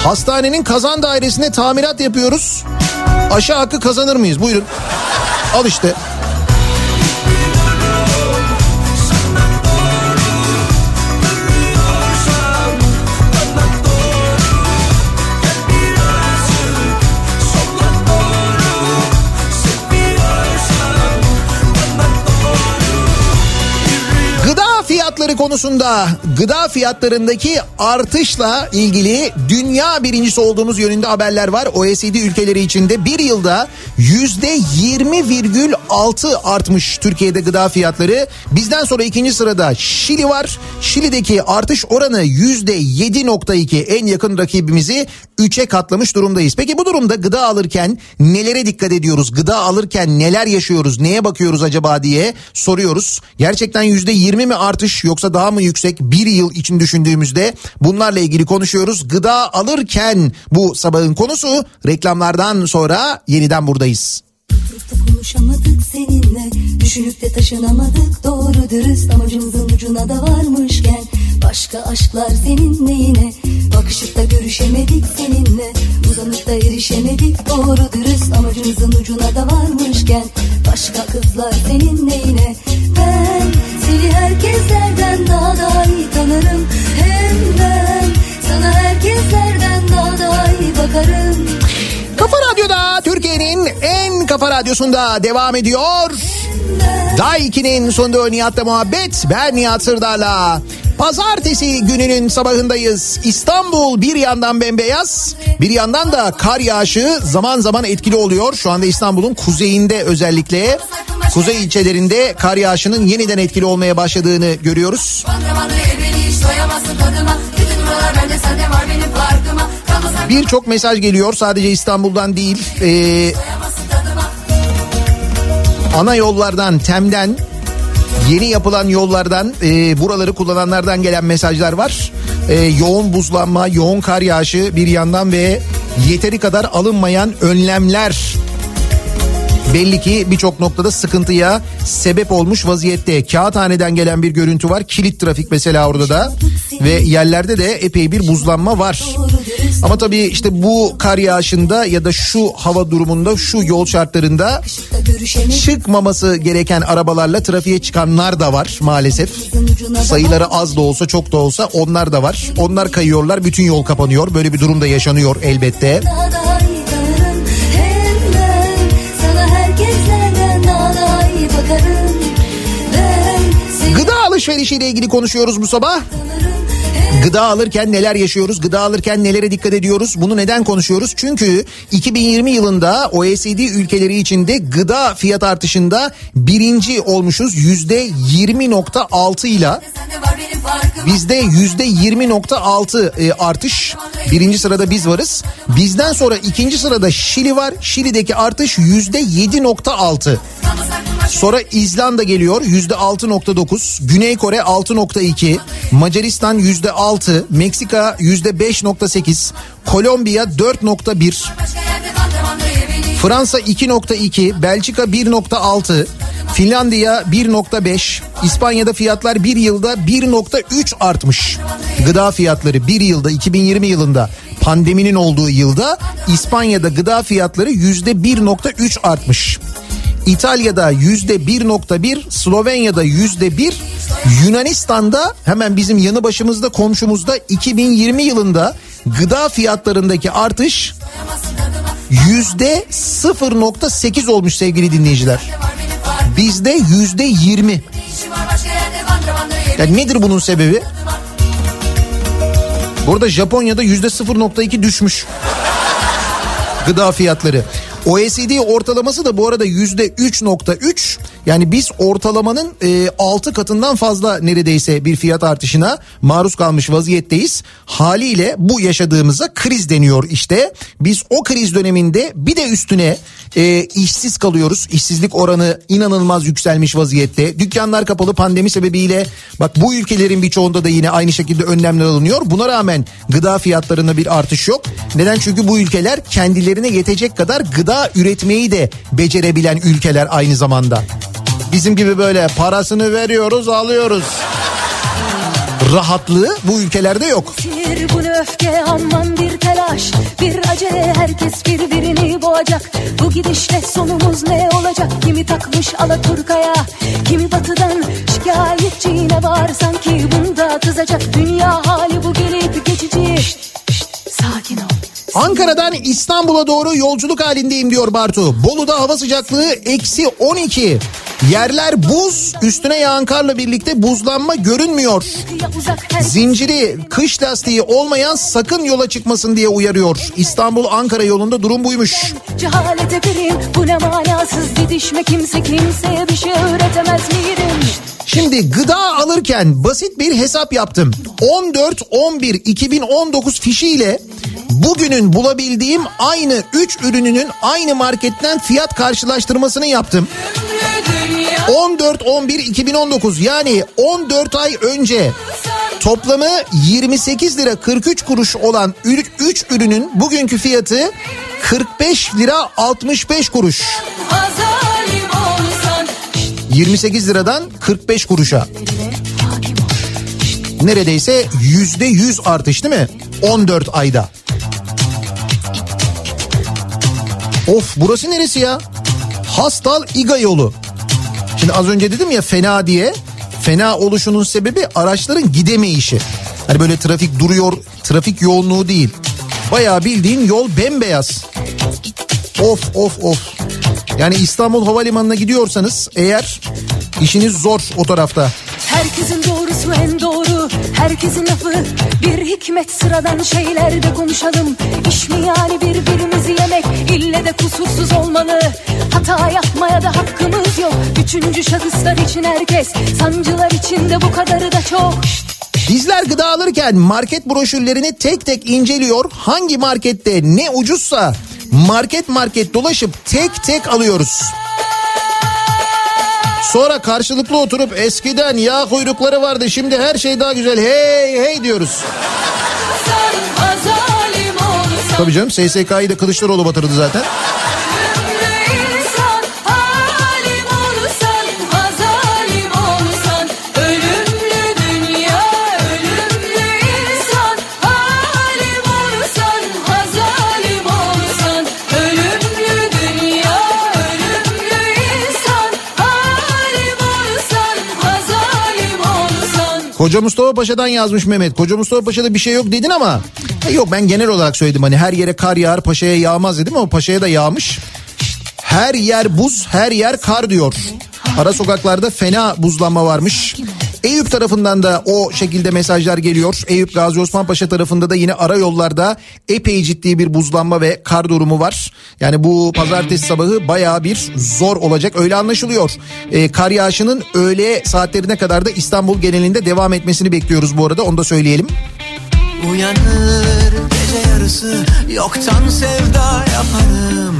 Hastanenin kazan dairesine tamirat yapıyoruz. Aşı hakkı kazanır mıyız? Buyurun. Al işte. Fiyatları konusunda gıda fiyatlarındaki artışla ilgili dünya birincisi olduğumuz yönünde haberler var. OECD ülkeleri içinde bir yılda yüzde 20,6 artmış Türkiye'de gıda fiyatları. Bizden sonra ikinci sırada Şili var. Şili'deki artış oranı yüzde 7.2 en yakın rakibimizi 3'e katlamış durumdayız. Peki bu durumda gıda alırken nelere dikkat ediyoruz? Gıda alırken neler yaşıyoruz? Neye bakıyoruz acaba diye soruyoruz. Gerçekten yüzde 20 mi artış yoksa daha mı yüksek? Bir yıl için düşündüğümüzde bunlarla ilgili konuşuyoruz. Gıda alırken bu sabahın konusu reklamlardan sonra yeniden buradayız. Konuşamadık seninle Düşünüp de taşınamadık doğru dürüst Amacımızın ucuna da varmışken Başka aşklar senin neyine Bakışıp da görüşemedik seninle Uzanıp da erişemedik doğru dürüst Amacımızın ucuna da varmışken Başka kızlar senin neyine Ben seni herkeslerden daha da iyi tanırım Hem ben sana herkeslerden daha da iyi bakarım Kafa Radyo'da Türkiye'nin en kafa radyosunda devam ediyor. Day 2'nin sonunda Nihat'la muhabbet. Ben Nihat Sırdar'la. Pazartesi gününün sabahındayız. İstanbul bir yandan bembeyaz, bir yandan da kar yağışı zaman zaman etkili oluyor. Şu anda İstanbul'un kuzeyinde özellikle kuzey ilçelerinde kar yağışının yeniden etkili olmaya başladığını görüyoruz. Birçok mesaj geliyor sadece İstanbul'dan değil. Ee, ana yollardan, Tem'den, yeni yapılan yollardan, e, buraları kullananlardan gelen mesajlar var. E, yoğun buzlanma, yoğun kar yağışı bir yandan ve yeteri kadar alınmayan önlemler belli ki birçok noktada sıkıntıya sebep olmuş vaziyette. Kağıthane'den gelen bir görüntü var. Kilit trafik mesela orada da ve yerlerde de epey bir buzlanma var. Ama tabii işte bu kar yağışında ya da şu hava durumunda şu yol şartlarında çıkmaması gereken arabalarla trafiğe çıkanlar da var maalesef. Sayıları az da olsa çok da olsa onlar da var. Onlar kayıyorlar bütün yol kapanıyor. Böyle bir durum da yaşanıyor elbette. Daha Gıda alışverişiyle ilgili konuşuyoruz bu sabah. Gıda alırken neler yaşıyoruz? Gıda alırken nelere dikkat ediyoruz? Bunu neden konuşuyoruz? Çünkü 2020 yılında OECD ülkeleri içinde gıda fiyat artışında birinci olmuşuz. Yüzde 20.6 ile bizde yüzde 20.6 e, artış. Birinci sırada biz varız. Bizden sonra ikinci sırada Şili var. Şili'deki artış yüzde 7.6. Sonra İzlanda geliyor yüzde 6.9, Güney Kore 6.2, Macaristan yüzde 6, Meksika yüzde 5.8, Kolombiya 4.1, Fransa 2.2, Belçika 1.6, Finlandiya 1.5, İspanya'da fiyatlar bir yılda 1.3 artmış. Gıda fiyatları bir yılda 2020 yılında pandeminin olduğu yılda İspanya'da gıda fiyatları yüzde 1.3 artmış. İtalya'da yüzde 1.1, Slovenya'da yüzde 1, Yunanistan'da hemen bizim yanı başımızda komşumuzda 2020 yılında gıda fiyatlarındaki artış yüzde 0.8 olmuş sevgili dinleyiciler. Bizde yüzde 20. Yani nedir bunun sebebi? Burada Japonya'da yüzde 0.2 düşmüş gıda fiyatları. OECD ortalaması da bu arada yüzde 3.3 Yani biz ortalamanın e, 6 katından fazla neredeyse bir fiyat artışına maruz kalmış vaziyetteyiz. Haliyle bu yaşadığımıza kriz deniyor işte. Biz o kriz döneminde bir de üstüne e, işsiz kalıyoruz. İşsizlik oranı inanılmaz yükselmiş vaziyette. Dükkanlar kapalı pandemi sebebiyle bak bu ülkelerin birçoğunda da yine aynı şekilde önlemler alınıyor. Buna rağmen gıda fiyatlarında bir artış yok. Neden? Çünkü bu ülkeler kendilerine yetecek kadar gıda üretmeyi de becerebilen ülkeler aynı zamanda. Bizim gibi böyle parasını veriyoruz alıyoruz. Rahatlığı bu ülkelerde yok. Bir bu öfke aman bir telaş Bir acele herkes birbirini boğacak Bu gidişle sonumuz ne olacak Kimi takmış Alaturka'ya Kimi batıdan şikayetçi yine var Sanki bunda kızacak Dünya hali bu gelip geçici Şşt, şşt, Sakin ol Ankara'dan İstanbul'a doğru yolculuk halindeyim diyor Bartu. Bolu'da hava sıcaklığı eksi 12. Yerler buz üstüne yağan karla birlikte buzlanma görünmüyor. Zinciri kış lastiği olmayan sakın yola çıkmasın diye uyarıyor. İstanbul Ankara yolunda durum buymuş. Cehalete birim bu ne manasız didişme Kimse kimseye bir şey öğretemez miydim Şimdi gıda alırken basit bir hesap yaptım. 14-11-2019 fişiyle bugünün bulabildiğim aynı 3 ürününün aynı marketten fiyat karşılaştırmasını yaptım. 14-11-2019 yani 14 ay önce toplamı 28 lira 43 kuruş olan 3 ürünün bugünkü fiyatı 45 lira 65 kuruş. Azalim olsan 28 liradan 45 kuruşa. Neredeyse yüzde yüz artış değil mi? 14 ayda. Of burası neresi ya? Hastal İga yolu. Şimdi az önce dedim ya fena diye. Fena oluşunun sebebi araçların gidemeyişi. Hani böyle trafik duruyor, trafik yoğunluğu değil. Bayağı bildiğin yol bembeyaz. Of of of. Yani İstanbul Havalimanı'na gidiyorsanız eğer işiniz zor o tarafta. Herkesin doğrusu en doğru Herkesin lafı bir hikmet sıradan şeylerde konuşalım. İş mi yani birbirimizi yemek? İlle de kusursuz olmalı. Hata yapmaya da hakkımız yok. Üçüncü şahıslar için herkes Sancılar için de bu kadarı da çok. Bizler gıda alırken market broşürlerini tek tek inceliyor. Hangi markette ne ucuzsa market market dolaşıp tek tek alıyoruz. Sonra karşılıklı oturup eskiden yağ kuyrukları vardı şimdi her şey daha güzel hey hey diyoruz. Tabii canım SSK'yı da Kılıçdaroğlu batırdı zaten. Koca Mustafa Paşa'dan yazmış Mehmet. Koca Mustafa Paşa'da bir şey yok dedin ama e, yok ben genel olarak söyledim hani her yere kar yağar paşaya yağmaz dedim ama paşaya da yağmış. Her yer buz her yer kar diyor. Ara sokaklarda fena buzlanma varmış. Eyüp tarafından da o şekilde mesajlar geliyor. Eyüp Gazi Osman Paşa tarafında da yine ara yollarda epey ciddi bir buzlanma ve kar durumu var. Yani bu pazartesi sabahı bayağı bir zor olacak öyle anlaşılıyor. Ee, kar yağışının öğle saatlerine kadar da İstanbul genelinde devam etmesini bekliyoruz bu arada onu da söyleyelim. Uyanır gece yarısı yoktan sevda yaparım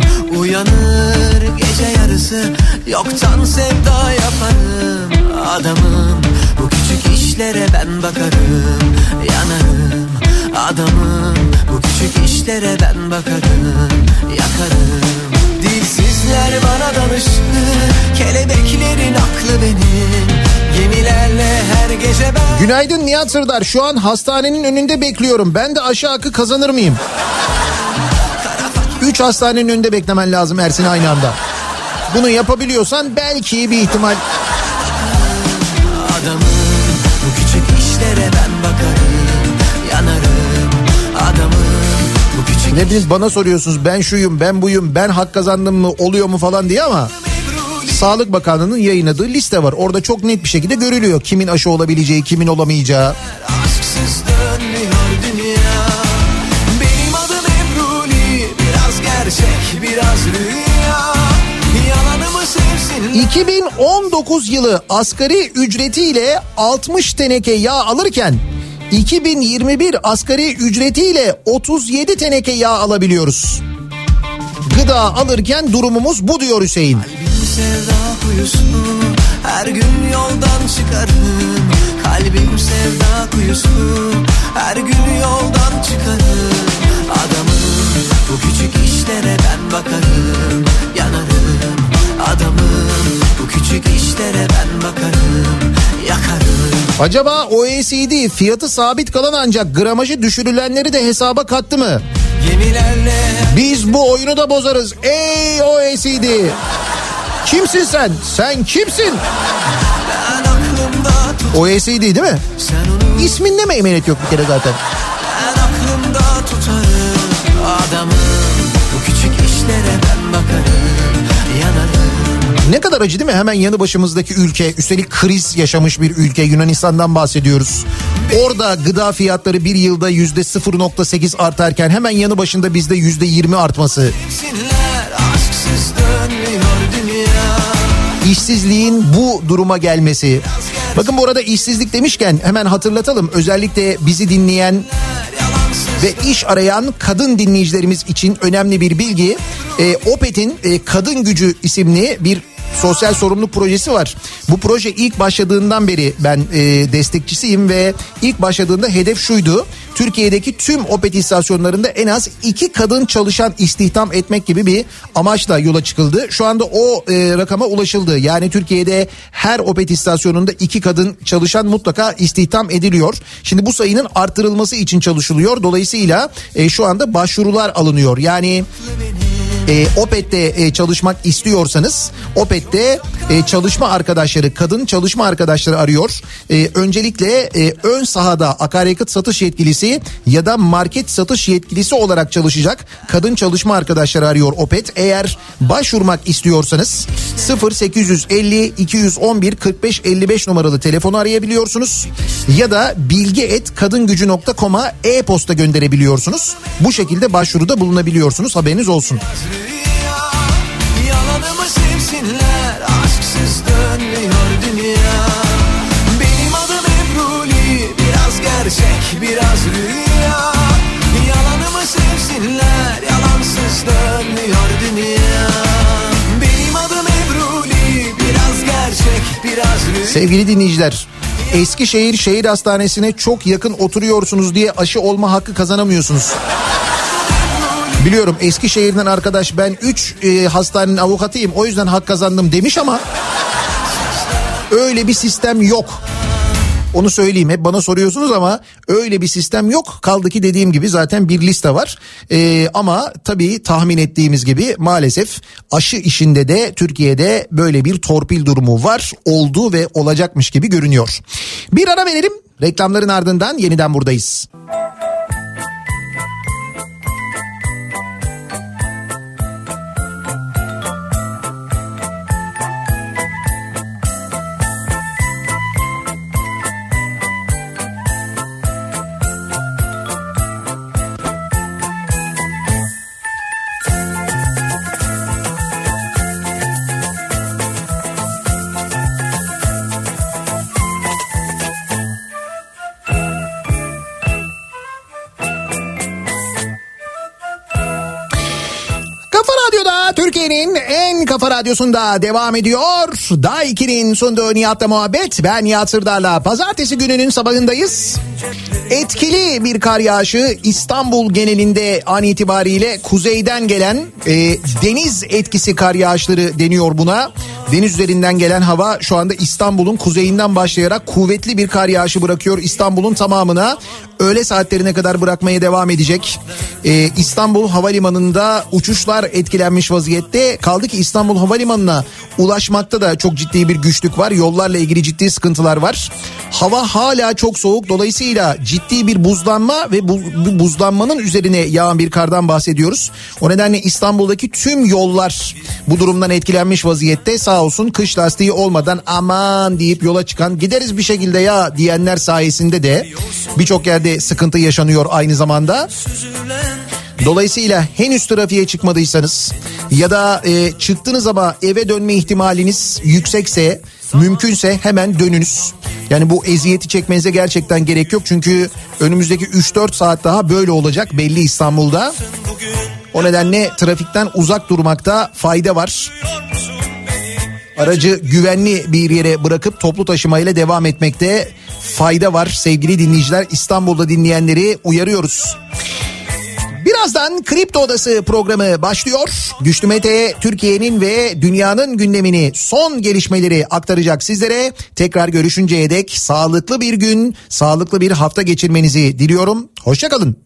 Uyanır gece yarısı. Yoktan sevda yaparım Adamım. Bu küçük işlere ben bakarım Yanarım adamım. Bu küçük işlere ben bakarım Yakarım. Dilsizler bana danıştı Kelebeklerin aklı benim. Gemilerle her gece ben Günaydın Nihat Sırdar şu an hastanenin önünde bekliyorum. Ben de aşı hakkı kazanır mıyım? Üç hastanenin önünde beklemen lazım Ersin aynı anda. Bunu yapabiliyorsan belki bir ihtimal. Adamım bu küçük işlere ben bakarım Yanarım adamım Ne bileyim bana soruyorsunuz ben şuyum ben buyum ben hak kazandım mı oluyor mu falan diye ama Sağlık Bakanlığı'nın yayınladığı liste var. Orada çok net bir şekilde görülüyor kimin aşı olabileceği, kimin olamayacağı. aşksız dönmüyor dünya biraz rüya Yalanımı sevsin 2019 yılı asgari ücretiyle 60 teneke yağ alırken 2021 asgari ücretiyle 37 teneke yağ alabiliyoruz. Gıda alırken durumumuz bu diyor Hüseyin. Kalbim sevda kuyusu her gün yoldan çıkarım Kalbim sevda kuyusu her gün yoldan çıkarım işlere ben bakarım yanarım Adamım bu küçük işlere ben bakarım yakarım Acaba OECD fiyatı sabit kalan ancak gramajı düşürülenleri de hesaba kattı mı? Gemilerle Biz bu oyunu da bozarız. Ey OECD! Kimsin sen? Sen kimsin? OECD değil mi? İsminde mi emanet yok bir kere zaten? Ne kadar acı değil mi? Hemen yanı başımızdaki ülke, üstelik kriz yaşamış bir ülke Yunanistan'dan bahsediyoruz. Orada gıda fiyatları bir yılda yüzde 0.8 artarken hemen yanı başında bizde yüzde 20 artması. İşsizliğin bu duruma gelmesi. Bakın bu arada işsizlik demişken hemen hatırlatalım. Özellikle bizi dinleyen ve iş arayan kadın dinleyicilerimiz için önemli bir bilgi. E, Opet'in e, Kadın Gücü isimli bir sosyal sorumluluk projesi var. Bu proje ilk başladığından beri ben e, destekçisiyim ve ilk başladığında hedef şuydu. Türkiye'deki tüm Opet istasyonlarında en az iki kadın çalışan istihdam etmek gibi bir amaçla yola çıkıldı. Şu anda o e, rakama ulaşıldı. Yani Türkiye'de her Opet istasyonunda iki kadın çalışan mutlaka istihdam ediliyor. Şimdi bu sayının arttırılması için çalışılıyor. Dolayısıyla e, şu anda başvurular alınıyor. Yani e, Opet'te e, çalışmak istiyorsanız Opet'te e, çalışma arkadaşları kadın çalışma arkadaşları arıyor. E, öncelikle e, ön sahada akaryakıt satış yetkilisi ya da market satış yetkilisi olarak çalışacak kadın çalışma arkadaşları arıyor Opet. Eğer başvurmak istiyorsanız 0850 211 45 55 numaralı telefonu arayabiliyorsunuz ya da bilgi@kadingücü.com'a e-posta gönderebiliyorsunuz. Bu şekilde başvuruda bulunabiliyorsunuz. Haberiniz olsun. Rüya yalanımı sevsinler aşksız dönmüyor dünya. Benim adım Ebruli biraz gerçek biraz rüya. Yalanımı sevsinler yalansız dönmüyor dünya. Benim adım Ebruli biraz gerçek biraz rüya. Sevgili dinleyiciler, Eskişehir Şehir Hastanesi'ne çok yakın oturuyorsunuz diye aşı olma hakkı kazanamıyorsunuz. Biliyorum Eskişehir'den arkadaş ben 3 e, hastanenin avukatıyım o yüzden hak kazandım demiş ama öyle bir sistem yok. Onu söyleyeyim hep bana soruyorsunuz ama öyle bir sistem yok. Kaldı ki dediğim gibi zaten bir liste var. Ee, ama tabii tahmin ettiğimiz gibi maalesef aşı işinde de Türkiye'de böyle bir torpil durumu var. Oldu ve olacakmış gibi görünüyor. Bir ara verelim. Reklamların ardından yeniden buradayız. Kafa kafa radyosunda devam ediyor. Daha 2'nin sunduğu Nihat'la muhabbet. Ben Nihat Sırdar'la pazartesi gününün sabahındayız. Etkili bir kar yağışı İstanbul genelinde an itibariyle kuzeyden gelen e, deniz etkisi kar yağışları deniyor buna. Deniz üzerinden gelen hava şu anda İstanbul'un kuzeyinden başlayarak kuvvetli bir kar yağışı bırakıyor İstanbul'un tamamına. Öğle saatlerine kadar bırakmaya devam edecek. Ee, İstanbul Havalimanı'nda uçuşlar etkilenmiş vaziyette. Kaldı ki İstanbul Havalimanı'na ulaşmakta da çok ciddi bir güçlük var. Yollarla ilgili ciddi sıkıntılar var. Hava hala çok soğuk. Dolayısıyla ciddi bir buzlanma ve bu, bu buzlanmanın üzerine yağan bir kardan bahsediyoruz. O nedenle İstanbul'daki tüm yollar bu durumdan etkilenmiş vaziyette. Sağ olsun kış lastiği olmadan aman deyip yola çıkan gideriz bir şekilde ya diyenler sayesinde de birçok yerde sıkıntı yaşanıyor aynı zamanda. Dolayısıyla henüz trafiğe çıkmadıysanız ya da e, çıktınız ama eve dönme ihtimaliniz yüksekse mümkünse hemen dönünüz. Yani bu eziyeti çekmenize gerçekten gerek yok çünkü önümüzdeki 3-4 saat daha böyle olacak belli İstanbul'da. O nedenle trafikten uzak durmakta fayda var. Aracı güvenli bir yere bırakıp toplu taşımayla devam etmekte fayda var sevgili dinleyiciler. İstanbul'da dinleyenleri uyarıyoruz. Birazdan Kripto Odası programı başlıyor. Güçlü Mete Türkiye'nin ve dünyanın gündemini son gelişmeleri aktaracak sizlere. Tekrar görüşünceye dek sağlıklı bir gün, sağlıklı bir hafta geçirmenizi diliyorum. Hoşçakalın.